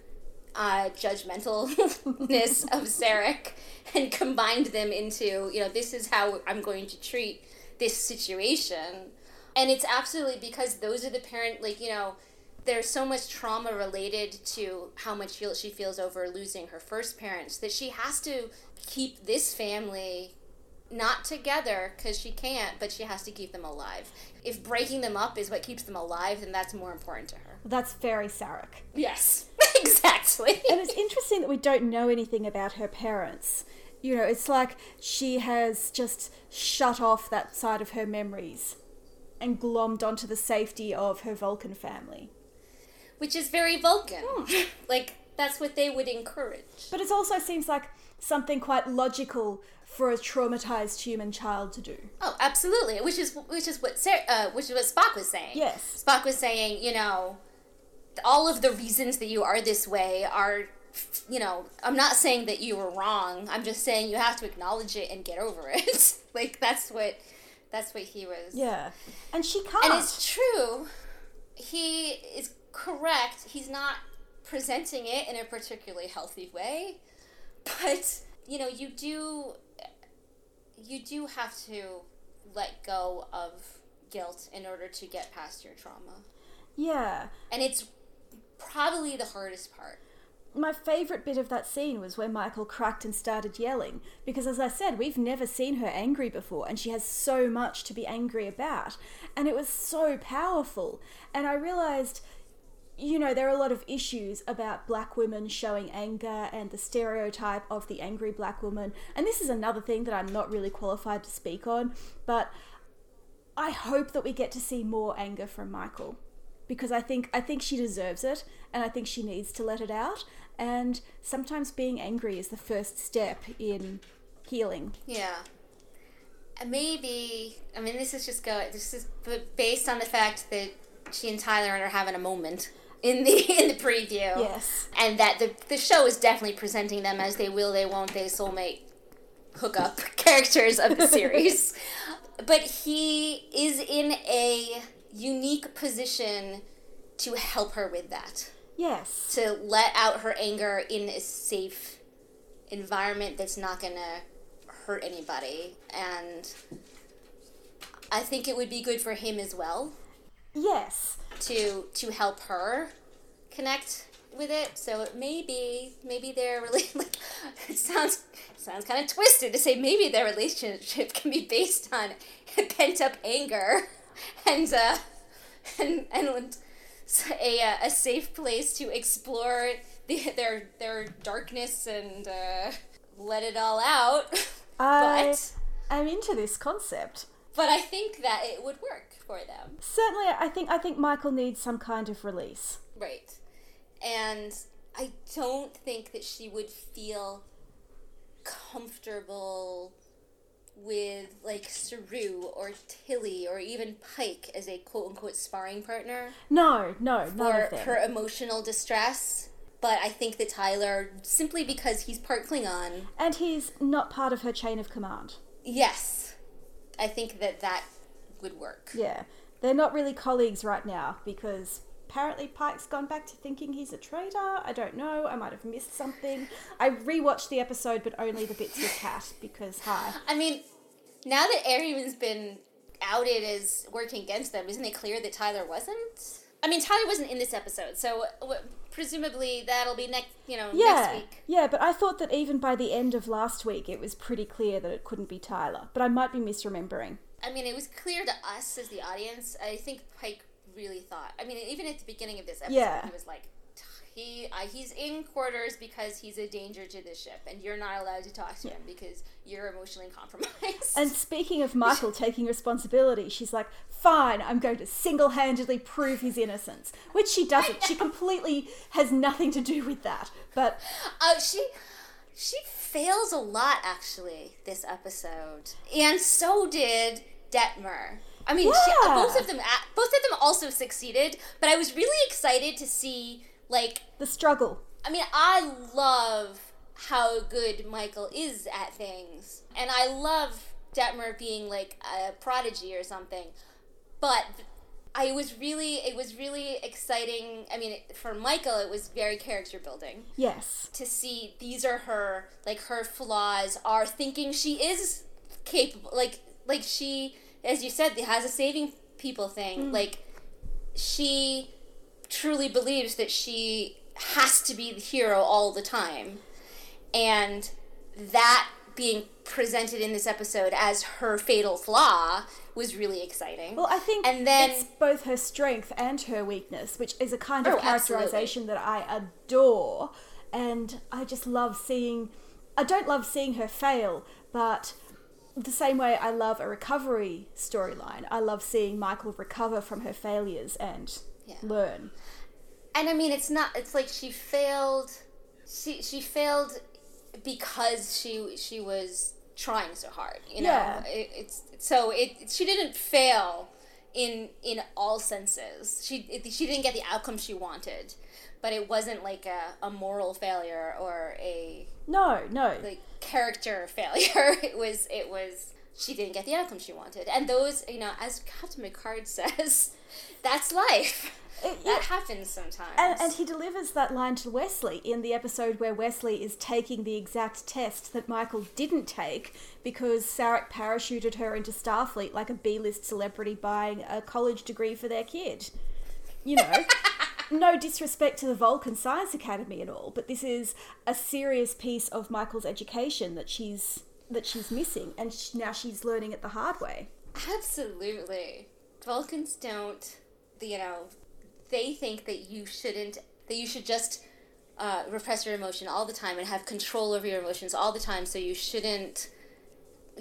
S1: uh, judgmentalness <laughs> of Sarek and combined them into you know this is how I'm going to treat this situation and it's absolutely because those are the parent like you know there's so much trauma related to how much she feels over losing her first parents that she has to keep this family not together because she can't, but she has to keep them alive. If breaking them up is what keeps them alive, then that's more important to her.
S2: That's very Sarek.
S1: Yes, <laughs> exactly.
S2: and it's interesting that we don't know anything about her parents. You know, it's like she has just shut off that side of her memories and glommed onto the safety of her Vulcan family.
S1: Which is very Vulcan. <laughs> like, that's what they would encourage.
S2: But it also seems like something quite logical for a traumatized human child to do.
S1: Oh, absolutely. Which is which is what Sarah, uh, which is what Spock was saying.
S2: Yes.
S1: Spock was saying, you know, all of the reasons that you are this way are, you know, I'm not saying that you were wrong. I'm just saying you have to acknowledge it and get over <laughs> it. like that's what That's what he was.
S2: Yeah. And she can't.
S1: And it's true. He is correct. He's not presenting it in a particularly healthy way. But, you know, you do you do have to let go of guilt in order to get past your trauma.
S2: yeah.
S1: And it's probably the hardest part.
S2: my favorite bit of that scene was when Michael cracked and started yelling because as I said we've never seen her angry before and she has so much to be angry about and it was so powerful and I realized you know there are a lot of issues about black women showing anger and the stereotype of the angry black woman and this is another thing that I'm not really qualified to speak on but I hope that we get to see more anger from Michael because I think I think she deserves it and I think she needs to let it out and sometimes being angry is the first step in healing.
S1: Yeah. And maybe I mean this is just go this is based on the fact that she and Tyler are having a moment in the <laughs> in the preview.
S2: Yes.
S1: And that the the show is definitely presenting them as they will, they won't, they soulmate hookup <laughs> characters of the series. <laughs> but he is in a unique position to help her with that.
S2: Yes.
S1: To let out her anger in a safe environment that's not gonna hurt anybody. And I think it would be good for him as well
S2: Yes.
S1: to to help her connect with it. So it may maybe maybe their <laughs> really like it sounds sounds kind of twisted to say maybe their relationship can be based on <laughs> pent up anger <laughs> and uh, and and a uh, a safe place to explore the, their their darkness and uh, let it all out.
S2: I
S1: but
S2: I'm into this concept.
S1: but I think that it would work for them.
S2: Certainly I think I think Michael needs some kind of release.
S1: Right. And I don't think that she would feel comfortable with like Saru or Tilly or even Pike as a quote unquote sparring partner
S2: No, no,
S1: for her emotional distress. But I think that Tyler, simply because he's part Klingon,
S2: and he's not part of her chain of command.
S1: yes, I think that that would work.
S2: Yeah. They're not really colleagues right now because apparently Pike's gone back to thinking he's a traitor. I don't know. I might have missed something. I rewatched the episode, but only the bits with Kat because, hi.
S1: I mean, now that Airiam's been outed as working against them, isn't it clear that Tyler wasn't? I mean, Tyler wasn't in this episode, so w- presumably that'll be next, you know,
S2: Yeah,
S1: next week.
S2: yeah, but I thought that even by the end of last week, it was pretty clear that it couldn't be Tyler. But I might be misremembering.
S1: I mean, it was clear to us as the audience. I think Pike really thought. I mean, even at the beginning of this episode,
S2: Yeah.
S1: he was like, he uh, he's in quarters because he's a danger to the ship, and you're not allowed to talk to him because you're emotionally compromised.
S2: And speaking of Michael taking responsibility, she's like, fine, I'm going to single handedly prove his innocence. Which she doesn't. She <laughs> completely has nothing to do with that. But
S1: Uh, she she fails a lot actually this episode, and so did Detmer. I mean, she, uh,
S2: Yeah.
S1: both of them a- both of them also succeeded, but I was really excited to see like
S2: the struggle.
S1: I mean, I love how good Michael is at things, and I love Detmer being like a prodigy or something. But I was really, it was really exciting. I mean, it- for Michael, it was very character building.
S2: Yes.
S1: to see these are her like her flaws are thinking. She is capable like like she as you said has a saving people thing. Mm. Like she truly believes that she has to be the hero all the time. And that being presented in this episode as her fatal flaw was really exciting
S2: Well, I think
S1: And then-
S2: it's both her strength and her weakness, which is a kind of
S1: Oh, absolutely.
S2: characterization that I adore. And I just love seeing. I don't love seeing her fail, but the same way I love a recovery storyline, I love seeing Michael recover from her failures and
S1: Yeah.
S2: learn.
S1: and I mean, it's not. It's like she failed. She she failed because she she was trying so hard. You know,
S2: Yeah.
S1: it, it's so it. She didn't fail in in all senses. She it, she didn't get the outcome she wanted, but it wasn't like a, a moral failure or a
S2: No, no.
S1: like character failure. <laughs> It was it was she didn't get the outcome she wanted. And those, you know, as Captain Picard <laughs> says, that's life. It, that happens sometimes.
S2: And, and, he delivers that line to Wesley in the episode where Wesley is taking the exact test that Michael didn't take because Sarek parachuted her into Starfleet like a B list celebrity buying a college degree for their kid. You know. <laughs> no disrespect to the Vulcan Science Academy and all, but this is a serious piece of Michael's education that she's that she's missing, and now she's learning it the hard way.
S1: Absolutely, Vulcans don't. You know, they think that you shouldn't. That you should just uh, repress your emotion all the time and have control over your emotions all the time. So you shouldn't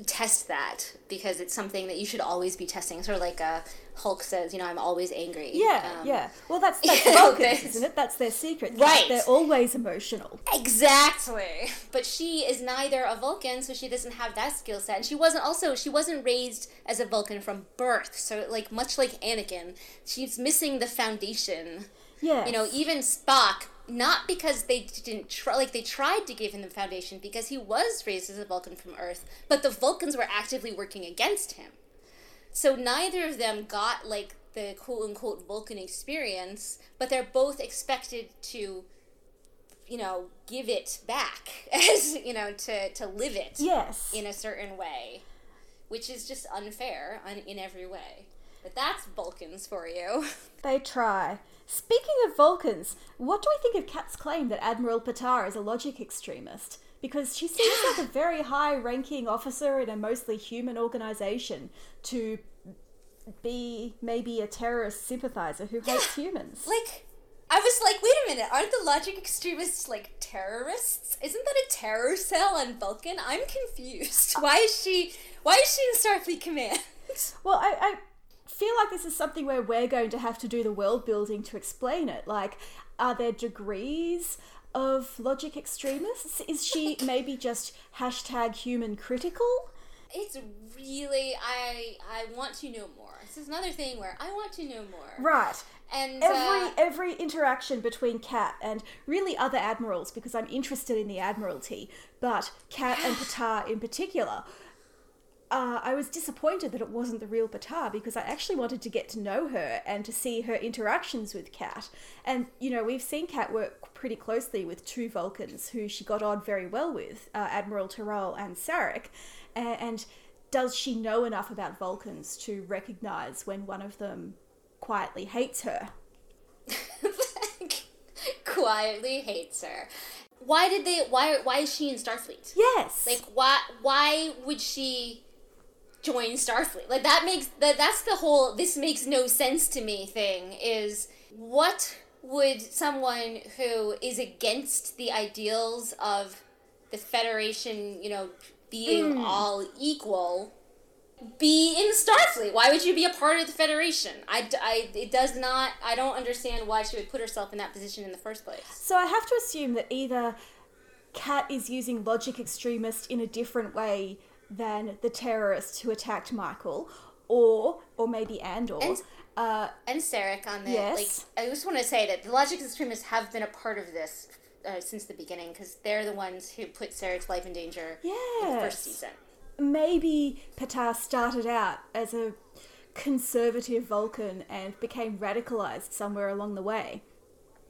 S1: test that because it's something that you should always be testing. Sort of like uh, Hulk says, you know, I'm always angry.
S2: Yeah, um, yeah. Well, that's <laughs> that's Vulcans, isn't it? That's their secret.
S1: Right.
S2: They're always emotional.
S1: Exactly. <laughs> But she is neither a Vulcan, so she doesn't have that skill set. And she wasn't also she wasn't raised as a Vulcan from birth. So like much like Anakin, she's missing the foundation.
S2: Yeah.
S1: You know, even Spock not because they didn't try like they tried to give him the foundation because he was raised as a vulcan from earth but the vulcans were actively working against him. So neither of them got like the quote unquote vulcan experience but they're both expected to you know give it back <laughs> as you know to to live it
S2: yes.
S1: in a certain way which is just unfair on, in every way. But that's vulcans for you. <laughs>
S2: They try Speaking of Vulcans, what do we think of Kat's claim that Admiral Patar is a logic extremist? Because she seems like a <gasps> very high ranking officer in a mostly human organization to be maybe a terrorist sympathizer who hates humans.
S1: Like, I was like, wait a minute, aren't the logic extremists like terrorists? Isn't that a terror cell on Vulcan? I'm confused. <laughs> Why is she? Why is she in Starfleet Command?
S2: Well, I, I feel like this is something where we're going to have to do the world building to explain it. Like, are there degrees of logic extremists? Is she <laughs> maybe just hashtag human critical?
S1: It's really I I want to know more. This is another thing where I want to know more.
S2: Right.
S1: And
S2: every
S1: uh,
S2: every interaction between Kat and really other admirals, because I'm interested in the admiralty, but Kat and <sighs> Patar in particular, uh, I was disappointed that it wasn't the real Patar because I actually wanted to get to know her and to see her interactions with Kat. And, you know, we've seen Kat work pretty closely with two Vulcans who she got on very well with, uh, Admiral Terral and Sarek. And, and does she know enough about Vulcans to recognize when one of them quietly hates her? <laughs>
S1: quietly hates her why did they why why is she in starfleet
S2: yes
S1: like why why would she join Starfleet. Like that makes that that's the whole this makes no sense to me thing is what would someone who is against the ideals of the Federation, you know, being mm. all equal be in Starfleet? Why would you be a part of the Federation? I, I, it does not, I don't understand why she would put herself in that position in the first place.
S2: So I have to assume that either Kat is using logic extremist in a different way than the terrorists who attacked Michael, or or maybe Andor.
S1: And,
S2: uh,
S1: and Sarek on the
S2: yes.
S1: like. I just want to say that the logic extremists have been a part of this uh, since the beginning because they're the ones who put Sarek's life in danger in the first season.
S2: Maybe Patar started out as a conservative Vulcan and became radicalized somewhere along the way.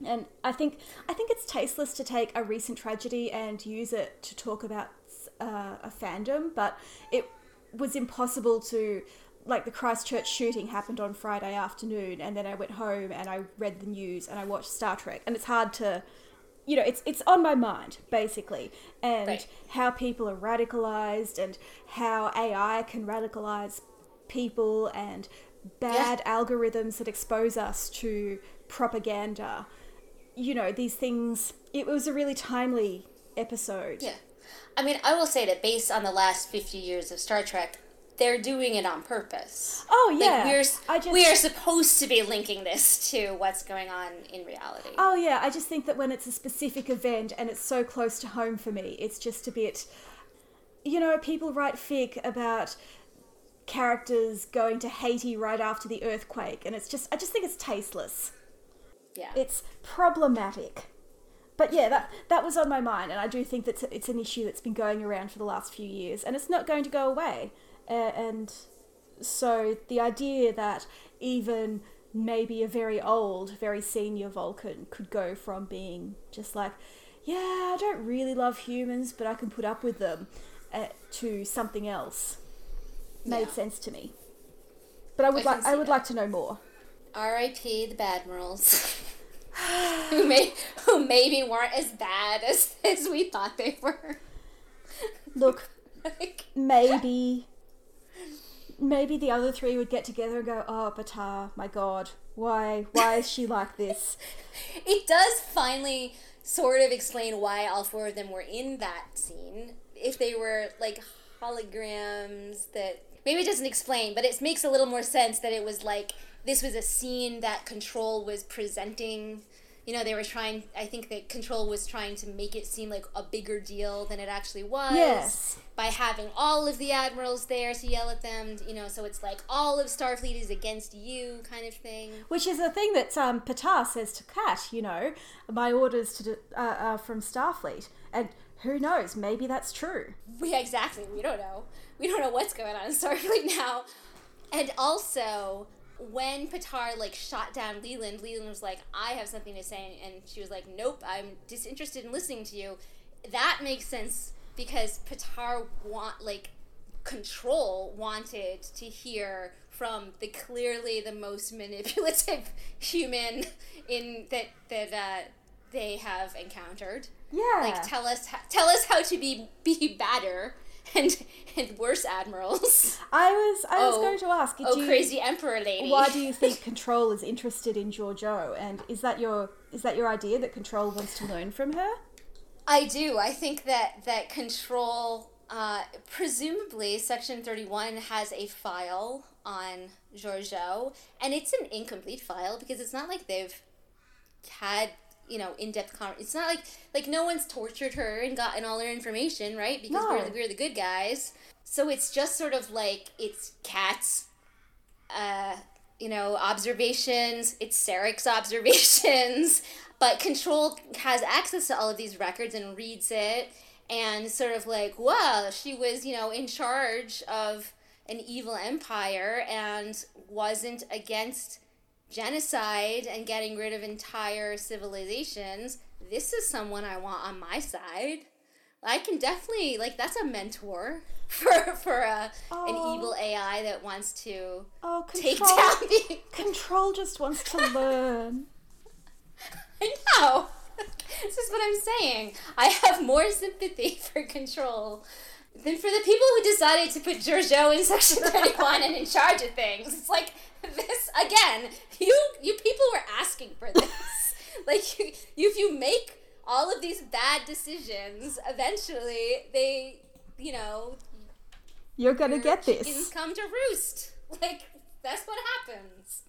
S2: And I think I think it's tasteless to take a recent tragedy and use it to talk about uh, a fandom, but it was impossible to. Like the Christchurch shooting happened on Friday afternoon, and then I went home and I read the news and I watched Star Trek, and it's hard to you know, it's it's on my mind basically, and
S1: right.
S2: how people are radicalized, and how AI can radicalize people, and bad yeah. algorithms that expose us to propaganda. You know, these things. It was a really timely episode.
S1: Yeah. I mean, I will say that based on the last 50 years of Star Trek, they're doing it on purpose.
S2: Oh yeah,
S1: like we're just... we are supposed to be linking this to what's going on in reality.
S2: Oh yeah, I just think that when it's a specific event and it's so close to home for me, it's just a bit. You know, people write fic about characters going to Haiti right after the earthquake, and it's just I just think it's tasteless.
S1: Yeah,
S2: it's problematic but yeah, that that was on my mind, and I do think that it's an issue that's been going around for the last few years, and it's not going to go away. and so the idea that even maybe a very old, very senior Vulcan could go from being just like, yeah, I don't really love humans, but I can put up with them, uh, to something else made
S1: Yeah.
S2: sense to me. But I would like I would
S1: that.
S2: like to know more.
S1: R.I.P. the Badmirals. <laughs> <gasps> who may who maybe weren't as bad as as we thought they were.
S2: Look, <laughs>
S1: Like,
S2: maybe maybe the other three would get together and go, "Oh, Patar, my god, why why is she like this?" <laughs>
S1: it does finally sort of explain why all four of them were in that scene. If they were like holograms that maybe it doesn't explain, but it makes a little more sense that it was like this was a scene that Control was presenting. You know, they were trying. I think that Control was trying to make it seem like a bigger deal than it actually was.
S2: Yes.
S1: By having all of the admirals there to yell at them, you know, so it's like all of Starfleet is against you, kind of thing.
S2: Which is the thing that um, Patar says to Kat, you know, my orders to uh, uh, from Starfleet, and who knows, maybe that's true.
S1: We exactly. We don't know. We don't know what's going on in Starfleet <laughs> now. And also, when Patar like shot down Leland, Leland was like, "I have something to say," and she was like, "Nope, I'm disinterested in listening to you." That makes sense because Patar want like control wanted to hear from the clearly the most manipulative <laughs> human in that that uh, they have encountered
S2: Yeah.
S1: like tell us tell us how to be be badder <laughs> and and worse admirals.
S2: I was I was
S1: Oh.
S2: going to ask,
S1: Oh,
S2: you-
S1: crazy emperor lady!
S2: why do you think <laughs> Control is interested in Georgiou, and is that your is that your idea that Control wants to learn from her?
S1: I do. I think that that control, uh, presumably, Section Thirty One has a file on Georgiou, and it's an incomplete file because it's not like they've had you know in depth con. It's not like like no one's tortured her and gotten all her information, right? Because
S2: No.
S1: we're the, we're the good guys. So it's just sort of like it's Kat's uh, you know, observations. It's Sarek's <laughs> observations. But Control has access to all of these records and reads it and sort of like, wow, she was, you know, in charge of an evil empire and wasn't against genocide and getting rid of entire civilizations. This is someone I want on my side. I can definitely like that's a mentor <laughs> for for a,
S2: Oh.
S1: an evil AI that wants to
S2: Oh,
S1: take
S2: Control! <laughs>
S1: down the.
S2: Control just wants to <laughs> learn.
S1: I know. this is what I'm saying. I have more sympathy for control than for the people who decided to put Georgiou in Section 31 and in charge of things. It's like <laughs> this again. You you people were asking for this. <laughs> like you, <laughs> you, if you make all of these bad decisions, eventually they, you know,
S2: You're gonna get this.
S1: come to roost. Like that's what happens.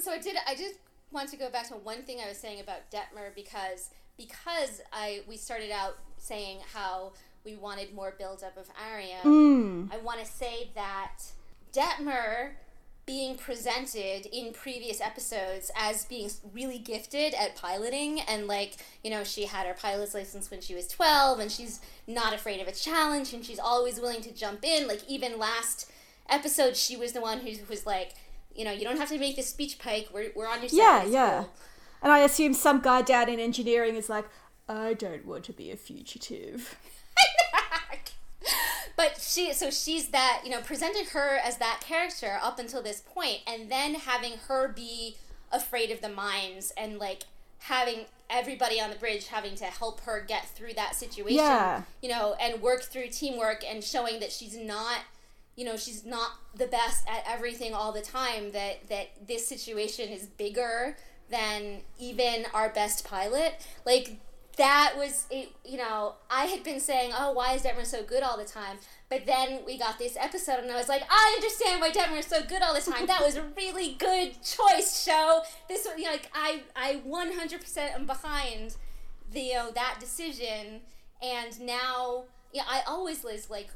S1: So I did. I just want to go back to one thing I was saying about Detmer because because I we started out saying how we wanted more buildup of Airiam.
S2: Mm.
S1: I want to say that Detmer being presented in previous episodes as being really gifted at piloting and like you know she had her pilot's license when she was 12 and she's not afraid of a challenge and she's always willing to jump in like even last episode she was the one who was like you know you don't have to make this speech pike we're, we're on your side
S2: Yeah, yeah.
S1: cool."
S2: And I assume some guy down in engineering is like, I don't want to be a fugitive.
S1: But she so she's that you know presented her as that character up until this point and then having her be afraid of the mines and like having everybody on the bridge having to help her get through that situation
S2: Yeah.
S1: you know and work through teamwork and showing that she's not you know she's not the best at everything all the time that that this situation is bigger than even our best pilot like that was it you know i had been saying oh why is detmer so good all the time? But then we got this episode and i was like i understand why detmer is so good all the time. That was a <laughs> really good choice show. This was you know like i i 100% am behind the you know that decision. And now yeah i always was like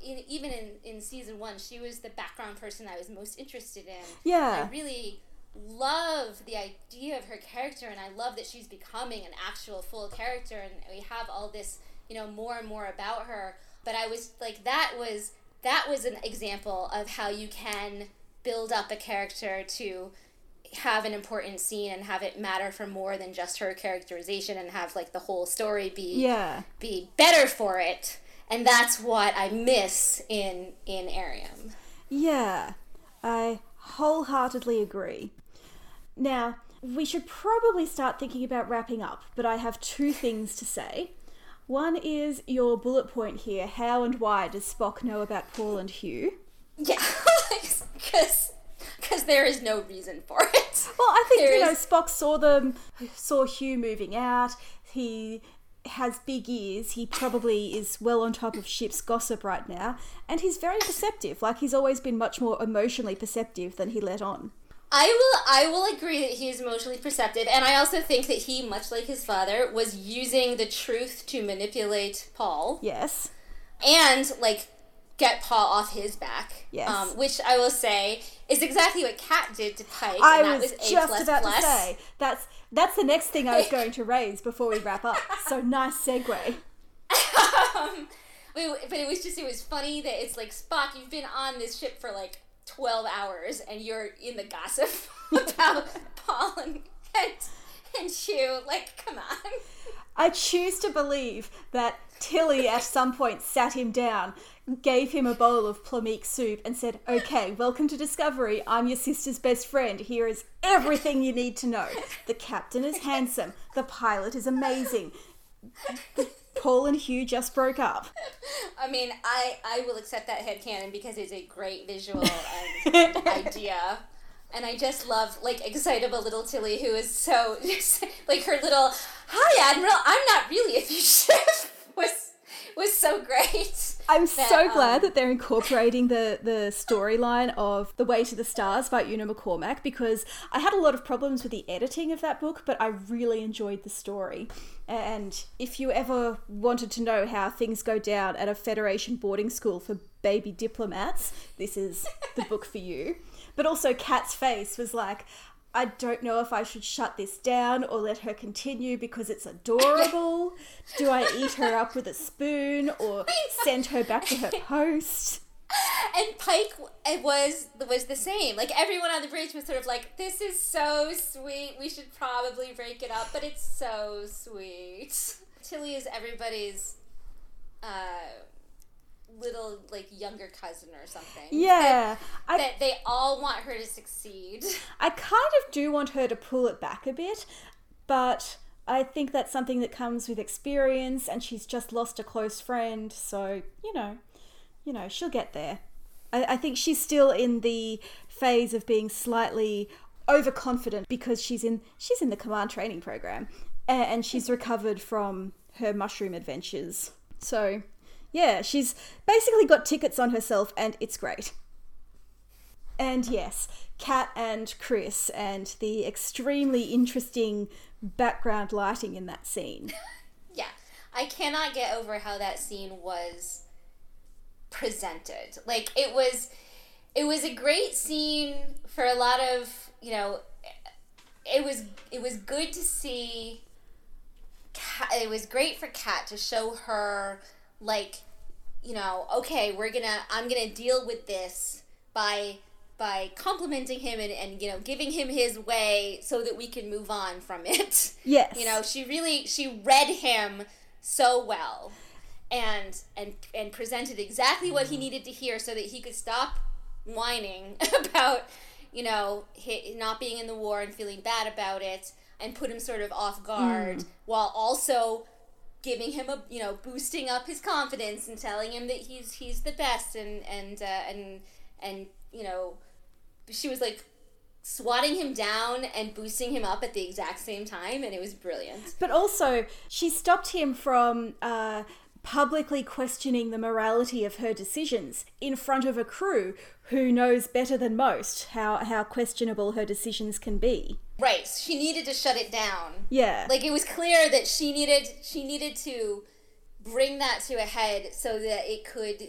S1: in, even in, in season one she was the background person i was most interested in.
S2: Yeah.
S1: i really love the idea of her character and i love that she's becoming an actual full character and we have all this you know more and more about her but i was like that was that was an example of how you can build up a character to have an important scene and have it matter for more than just her characterization and have like the whole story be
S2: Yeah.
S1: be better for it and that's what i miss in in Airiam
S2: Yeah, I wholeheartedly agree. Now, we should probably start thinking about wrapping up, but I have two things to say. One is your bullet point here how and why does Spock know about Paul and Hugh?
S1: yeah <laughs> because because there is no reason for it
S2: Well, I think,
S1: There
S2: you know,
S1: is-
S2: Spock saw them, saw Hugh moving out. He has big ears. He probably is well on top of ship's gossip right now. And he's very perceptive. Like, he's always been much more emotionally perceptive than he let on.
S1: I will I will agree that he is emotionally perceptive and I also think that he much like his father was using the truth to manipulate Paul
S2: Yes.
S1: and like get Paul off his back.
S2: Yes.
S1: Um, which I will say is exactly what Kat did to Pike
S2: I
S1: and that
S2: was,
S1: was, A
S2: just
S1: plus
S2: about
S1: plus.
S2: to say that's that's the next thing I was <laughs> going to raise before we wrap up. So <laughs> nice segue.
S1: um, but but it was just it was funny that it's like Spock, you've been on this ship for like twelve hours and you're in the gossip <laughs> about Paul and and, and. Like, come on.
S2: I choose to believe that Tilly at some point sat him down, gave him a bowl of plomeek soup, and said, Okay, welcome to Discovery. I'm your sister's best friend. Here is everything you need to know. The captain is handsome. The pilot is amazing. Paul and Hugh just broke up. <laughs>
S1: I mean, I I will accept that headcanon because it's a great visual and <laughs> idea. And I just love like excitable little Tilly who is so just <laughs> like her little Hi Admiral, I'm not really a fugitive was was so great.
S2: I'm
S1: That,
S2: so
S1: um,
S2: glad that they're incorporating the the storyline of The Way to the Stars by Una McCormack because I had a lot of problems with the editing of that book, but I really enjoyed the story. And if you ever wanted to know how things go down at a Federation boarding school for baby diplomats, this is the book for you. But also, Kat's face was like, I don't know if I should shut this down or let her continue because it's adorable. <laughs> Do I eat her up with a spoon or send her back to her <laughs> post?
S1: And Pike it was was the same. Like everyone on the bridge was sort of like, "This is so sweet. We should probably break it up." But it's so sweet. <laughs> Tilly is everybody's uh, little like younger cousin or something.
S2: Yeah,
S1: that,
S2: I,
S1: that they all want her to succeed. <laughs>
S2: I kind of do want her to pull it back a bit, but I think that's something that comes with experience, and she's just lost a close friend, so you know, you know, she'll get there. I, I think she's still in the phase of being slightly overconfident because she's in she's in the command training program, and she's recovered from her mushroom adventures. So, yeah, she's basically got tickets on herself, and it's great. And yes, Kat and Chris and the extremely interesting background lighting in that scene. <laughs>
S1: Yeah, I cannot get over how that scene was presented. Like it was, it was a great scene for a lot of you know. It was it was good to see. Kat, it was great for Kat to show her like, you know, okay, we're gonna I'm gonna deal with this by by complimenting him and, and you know giving him his way so that we can move on from it. <laughs>
S2: Yes.
S1: You know, she really she read him so well and and and presented exactly what he mm-hmm. needed to hear so that he could stop whining <laughs> about you know not being in the war and feeling bad about it and put him sort of off guard mm. while also giving him a you know boosting up his confidence and telling him that he's he's the best and and uh, and and you know she was like swatting him down and boosting him up at the exact same time and it was brilliant.
S2: But also, she stopped him from uh, publicly questioning the morality of her decisions in front of a crew who knows better than most how, how questionable her decisions can be.
S1: right she needed to shut it down
S2: Yeah.
S1: like it was clear that she needed she needed to bring that to a head so that it could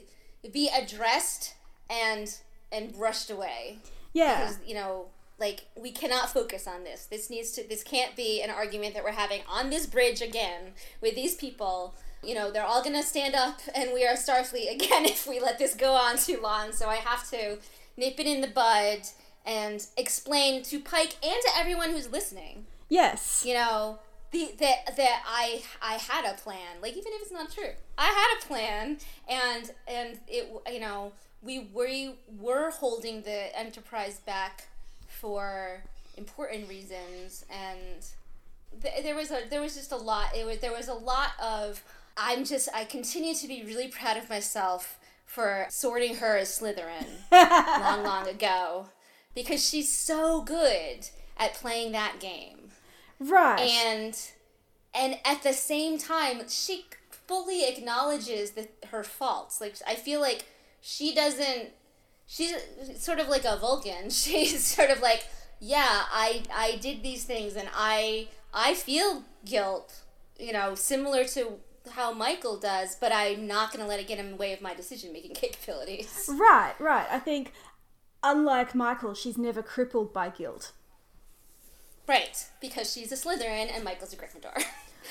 S1: be addressed and and brushed away
S2: yeah.
S1: because you know like we cannot focus on this. This needs to this can't be an argument that we're having on this bridge again with these people. You know, they're all going to stand up and we are Starfleet <laughs> again if we let this go on too long. So I have to nip it in the bud and explain to Pike and to everyone who's listening.
S2: Yes.
S1: You know, the that that I I had a plan. Like even if it's not true, I had a plan, and and it you know we we were holding the Enterprise back for important reasons, and th- there was a there was just a lot. It was there was a lot of I'm just I continue to be really proud of myself for sorting her as Slytherin <laughs> long long ago because she's so good at playing that game.
S2: Right.
S1: And and at the same time she fully acknowledges that her faults. Like I feel like she doesn't she's sort of like a Vulcan. <laughs> She's sort of like, yeah, I I did these things and I I feel guilt, you know, similar to how Michael does, but I'm not going to let it get in the way of my decision making <laughs> capabilities.
S2: Right, right. I think unlike Michael, she's never crippled by guilt.
S1: Right, because she's a Slytherin and Michael's a Gryffindor. <laughs>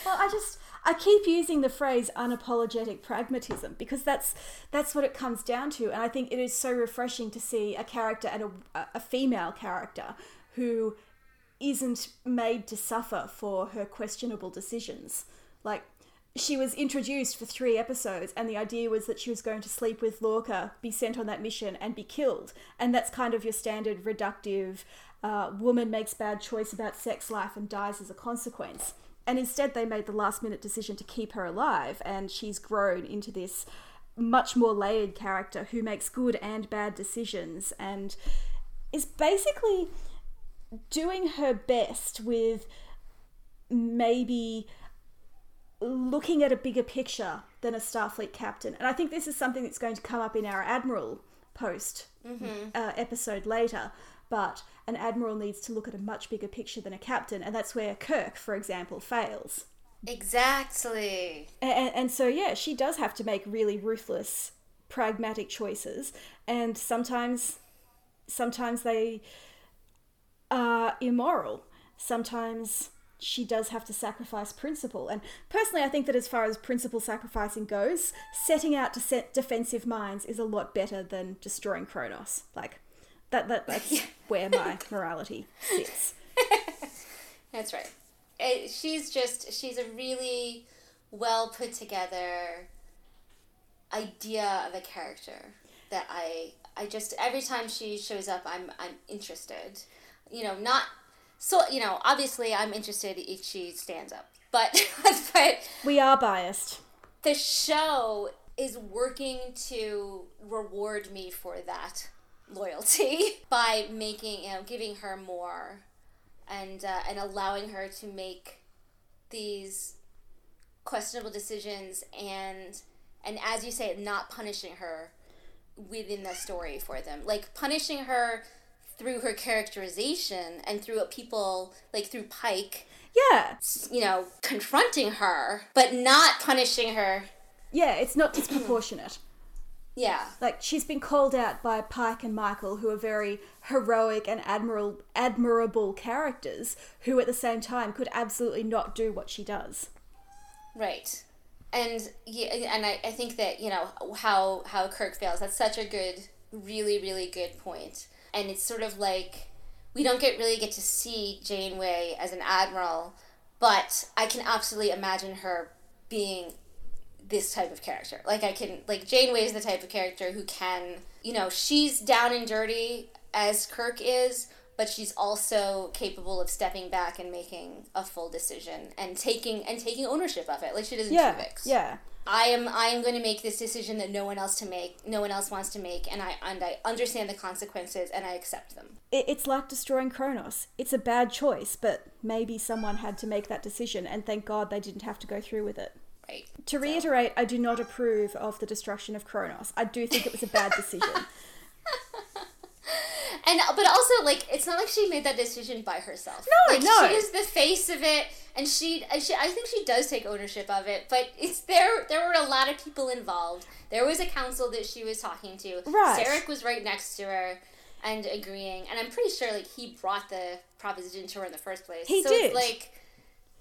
S2: well, I just I keep using the phrase unapologetic pragmatism because that's that's what it comes down to, and I think it is so refreshing to see a character and a, a female character who isn't made to suffer for her questionable decisions. Like she was introduced for three episodes, and the idea was that she was going to sleep with Lorca, be sent on that mission, and be killed. And that's kind of your standard reductive uh, woman makes bad choice about sex life and dies as a consequence. And instead, they made the last minute decision to keep her alive, and she's grown into this much more layered character who makes good and bad decisions and is basically doing her best with maybe looking at a bigger picture than a Starfleet captain. And I think this is something that's going to come up in our Admiral post mm-hmm. uh, episode later. But an admiral needs to look at a much bigger picture than a captain, and that's where Kirk, for example, fails.
S1: Exactly.
S2: And, and so, yeah, she does have to make really ruthless, pragmatic choices, and sometimes, sometimes they are immoral. Sometimes she does have to sacrifice principle. And personally, I think that as far as principle sacrificing goes, setting out to set defensive minds is a lot better than destroying Kronos. Like, that, that that's <laughs> where my morality sits.
S1: that's right. It, she's just, she's a really well put together idea of a character that I I just every time she shows up I'm I'm interested. You know, not so you know obviously i'm interested if she stands up but <laughs> but
S2: we are biased
S1: the show is working to reward me for that loyalty <laughs> by making you know giving her more and uh, and allowing her to make these questionable decisions and and as you say not punishing her within the story for them like punishing her through her characterization and through what people like through Pike.
S2: Yeah.
S1: You know, confronting her, but not punishing her.
S2: Yeah, it's not disproportionate.
S1: Yeah.
S2: Like she's been called out by Pike and Michael who are very heroic and admiral admirable characters who at the same time could absolutely not do what she does.
S1: Right. And yeah, and I, I think that, you know, how how Kirk fails, that's such a good really, really good point. and it's sort of like we don't get really get to see Janeway as an admiral, but I can absolutely imagine her being this type of character. Like I can like Janeway is the type of character who can, you know, she's down and dirty as Kirk is, but she's also capable of stepping back and making a full decision and taking and taking ownership of it, like she does in
S2: yeah,
S1: Tuvix.
S2: Yeah.
S1: I am I am going to make this decision that no one else to make, no one else wants to make, and I and I understand the consequences and I accept them.
S2: It's like destroying Kronos. It's a bad choice, but maybe someone had to make that decision, and thank God they didn't have to go through with it.
S1: Right.
S2: To reiterate, I do not approve of the destruction of Kronos. I do think it was a bad decision. <laughs>
S1: and but also like it's not like she made that decision by herself.
S2: No,
S1: like,
S2: no.
S1: She is the face of it, and she, she, I think she does take ownership of it. But it's there. There were a lot of people involved. There was a council that she was talking to.
S2: Right.
S1: Sarek was right next to her. and agreeing. And I'm pretty sure like he brought the proposition to her in the first place.
S2: He
S1: so
S2: did.
S1: It's like,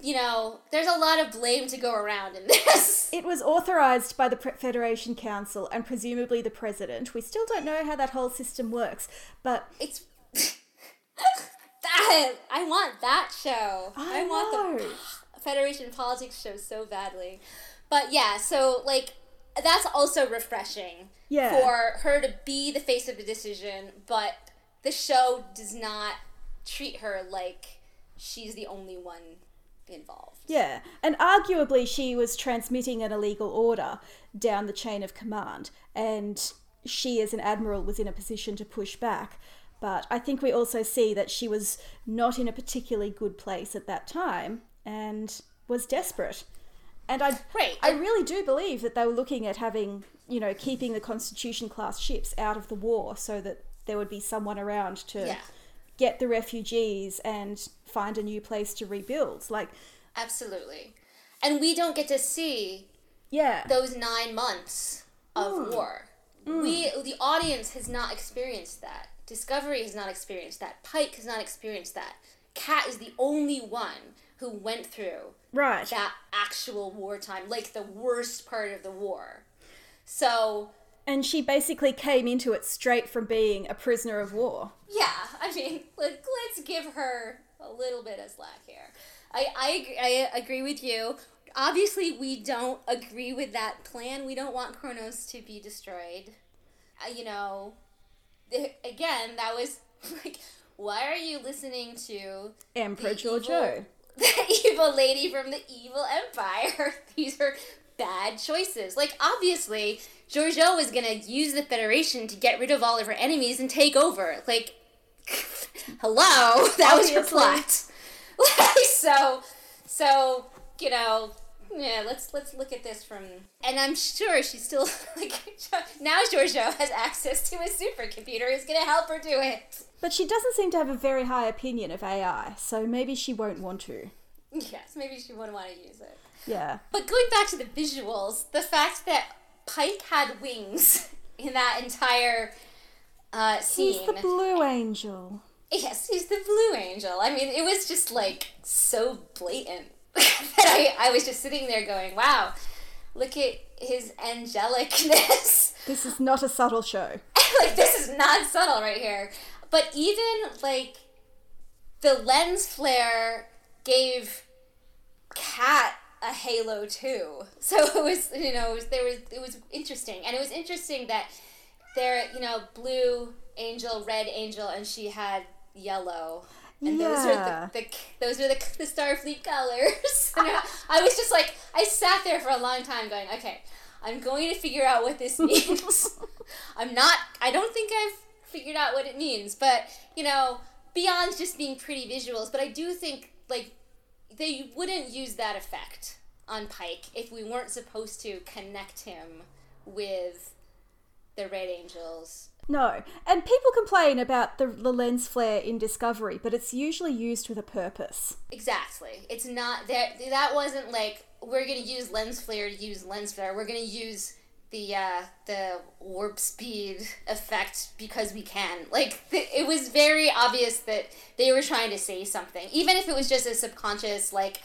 S1: you know, there's a lot of blame to go around in <laughs> this.
S2: It was authorized by the Federation Council and presumably the president. We still don't know how that whole system works, but
S1: It's <laughs> that I want that show.
S2: I,
S1: want
S2: know.
S1: the <gasps> Federation politics show so badly. But yeah, so like that's also refreshing
S2: Yeah.
S1: for her to be the face of the decision, but the show does not treat her like she's the only one involved.
S2: Yeah, and arguably she was transmitting an illegal order down the chain of command, and she, as an admiral, was in a position to push back. But I think we also see that she was not in a particularly good place at that time and was desperate. And I,
S1: Right.
S2: I really do believe that they were looking at having, you know, keeping the Constitution class ships out of the war so that there would be someone around to
S1: Yeah.
S2: Get the refugees and find a new place to rebuild. Like,
S1: Absolutely. And we don't get to see
S2: yeah.
S1: those nine months of mm. war. Mm. We, the audience, has not experienced that. Discovery has not experienced that. Pike has not experienced that. Kat is the only one who went through
S2: Right.
S1: that actual wartime, like the worst part of the war. So,
S2: And she basically came into it straight from being a prisoner of war.
S1: yeah, I mean, like, let's give her a little bit of slack here. I, I, I agree with you. Obviously, we don't agree with that plan. We don't want Kronos to be destroyed. Uh, you know, again, that was <laughs> like, why are you listening to
S2: Emperor
S1: Georgiou. <laughs> the evil lady from the evil empire? <laughs> These are bad choices. Like, obviously, Georgiou is gonna use the Federation to get rid of all of her enemies and take over. Like, <laughs> hello, <laughs> that was her plot. <laughs> Like, so, so you know, yeah. Let's let's look at this from, and I'm sure she's still like now. Georgiou has access to a supercomputer. Who's gonna help her do it?
S2: But she doesn't seem to have a very high opinion of AI, so maybe she won't want to.
S1: Yes, maybe she wouldn't want to use it.
S2: Yeah.
S1: But going back to the visuals, the fact that Pike had wings <laughs> in that entire uh, scene.
S2: He's the Blue Angel.
S1: Yes, he's the Blue Angel. I mean, it was just like so blatant <laughs> that I, I was just sitting there going, wow, look at his angelicness. <laughs>
S2: This is not a subtle show.
S1: like, this is not subtle right here. But even like the lens flare gave Kat a halo too. <laughs> So it was, you know, it was, there was, it was interesting, and it was interesting that there, you know, blue angel, red angel, and she had yellow. And those
S2: Yeah.
S1: are the, the those are the, the Starfleet colors. <laughs> and I, <laughs> I was just like, I sat there for a long time, going, okay, I'm going to figure out what this means. I'm not. I don't think I've figured out what it means, but you know, beyond just being pretty visuals, but I do think like they wouldn't use that effect on Pike if we weren't supposed to connect him with the Red Angels.
S2: No. And people complain about the, the lens flare in Discovery, but it's usually used with a purpose.
S1: Exactly. It's not that that wasn't like we're gonna use lens flare to use lens flare. We're gonna use the uh, the warp speed effect because we can. Like th- it was very obvious that they were trying to say something, even if it was just a subconscious like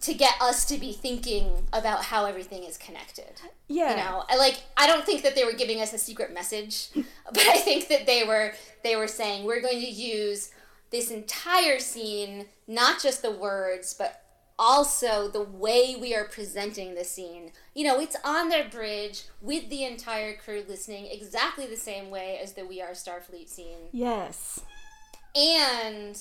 S1: to get us to be thinking about how everything is connected.
S2: Yeah.
S1: You know, I like I don't think that they were giving us a secret message, <laughs> but I think that they were they were saying we're going to use this entire scene, not just the words, but also the way we are presenting the scene. You know, it's on their bridge with the entire crew listening exactly the same way as the We Are Starfleet scene.
S2: Yes.
S1: And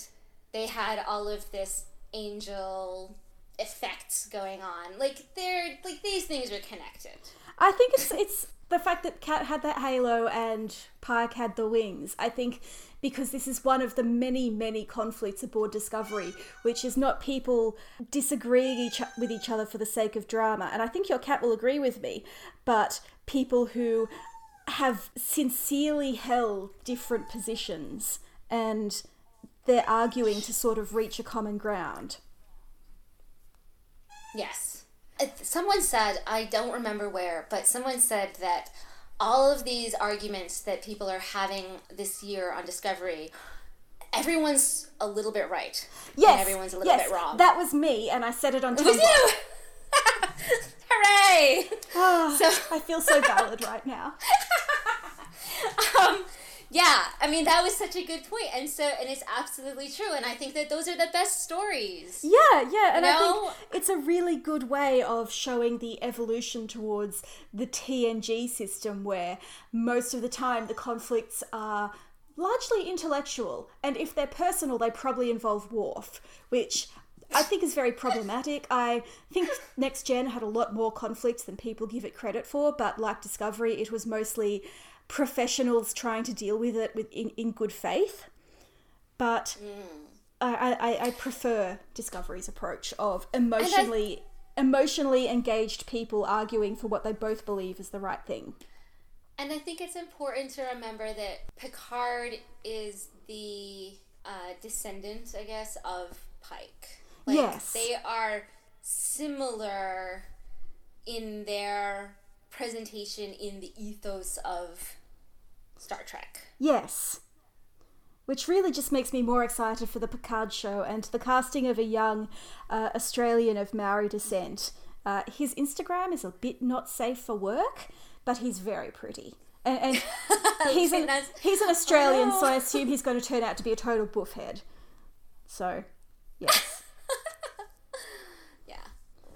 S1: they had all of this angel effects going on. Like they're like these things are connected.
S2: I think it's it's the fact that Kat had that halo and Pike had the wings. I think because this is one of the many many conflicts aboard Discovery, which is not people disagreeing each with each other for the sake of drama. And I think your cat will agree with me, but people who have sincerely held different positions and they're arguing to sort of reach a common ground.
S1: Yes. Uh, Someone said, I don't remember where, but someone said that all of these arguments that people are having this year on Discovery, everyone's a little bit right.
S2: Yes,
S1: and everyone's a little
S2: yes,
S1: bit wrong.
S2: That was me, and I said it on
S1: it <laughs> was you. <laughs> Hooray!
S2: Ah,
S1: So-
S2: I feel so valid right now. <laughs>
S1: um, yeah, I mean that was such a good point, and so and it's absolutely true, and I think that those are the best stories.
S2: Yeah, yeah, and I
S1: know?
S2: think it's a really good way of showing the evolution towards the TNG system where most of the time the conflicts are largely intellectual, and if they're personal, they probably involve Worf, which I think is very problematic. I think Next Gen had a lot more conflicts than people give it credit for, but like Discovery, it was mostly professionals trying to deal with it with in, in good faith. But mm. I, I, I prefer Discovery's approach of emotionally emotionally engaged people arguing for what they both believe is the right thing.
S1: And I think it's important to remember that Picard is the uh, descendant, I guess, of Pike. Like,
S2: Yes.
S1: They are similar in their presentation in the ethos of Star Trek.
S2: Yes. Which really just makes me more excited for the Picard show and the casting of a young uh, Australian of Maori descent. Uh, his Instagram is a bit not safe for work, but he's very pretty. And, and <laughs> he's, an, he's an Australian, so I
S1: Oh.
S2: assume he's going to turn out to be a total buff head. So, yes. <laughs>
S1: Yeah,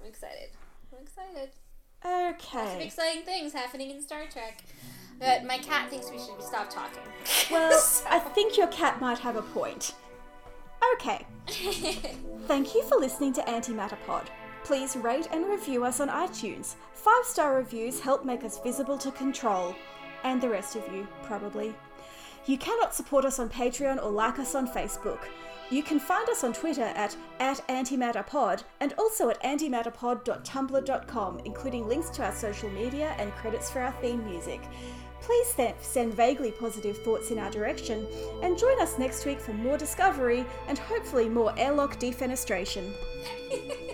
S1: I'm excited. I'm excited.
S2: Okay.
S1: exciting things happening in Star Trek. But my cat thinks we should stop talking.
S2: Well, <laughs> I think your cat might have a point. Okay. <laughs> Thank you for listening to Antimatter Pod. Please rate and review us on iTunes. Five star reviews help make us visible to control. And the rest of you, probably. You cannot support us on Patreon or like us on Facebook. You can find us on Twitter at, at antimatterpod and also at antimatterpod.tumblr.com, including links to our social media and credits for our theme music. Please send vaguely positive thoughts in our direction and join us next week for more discovery and hopefully more airlock defenestration. <laughs>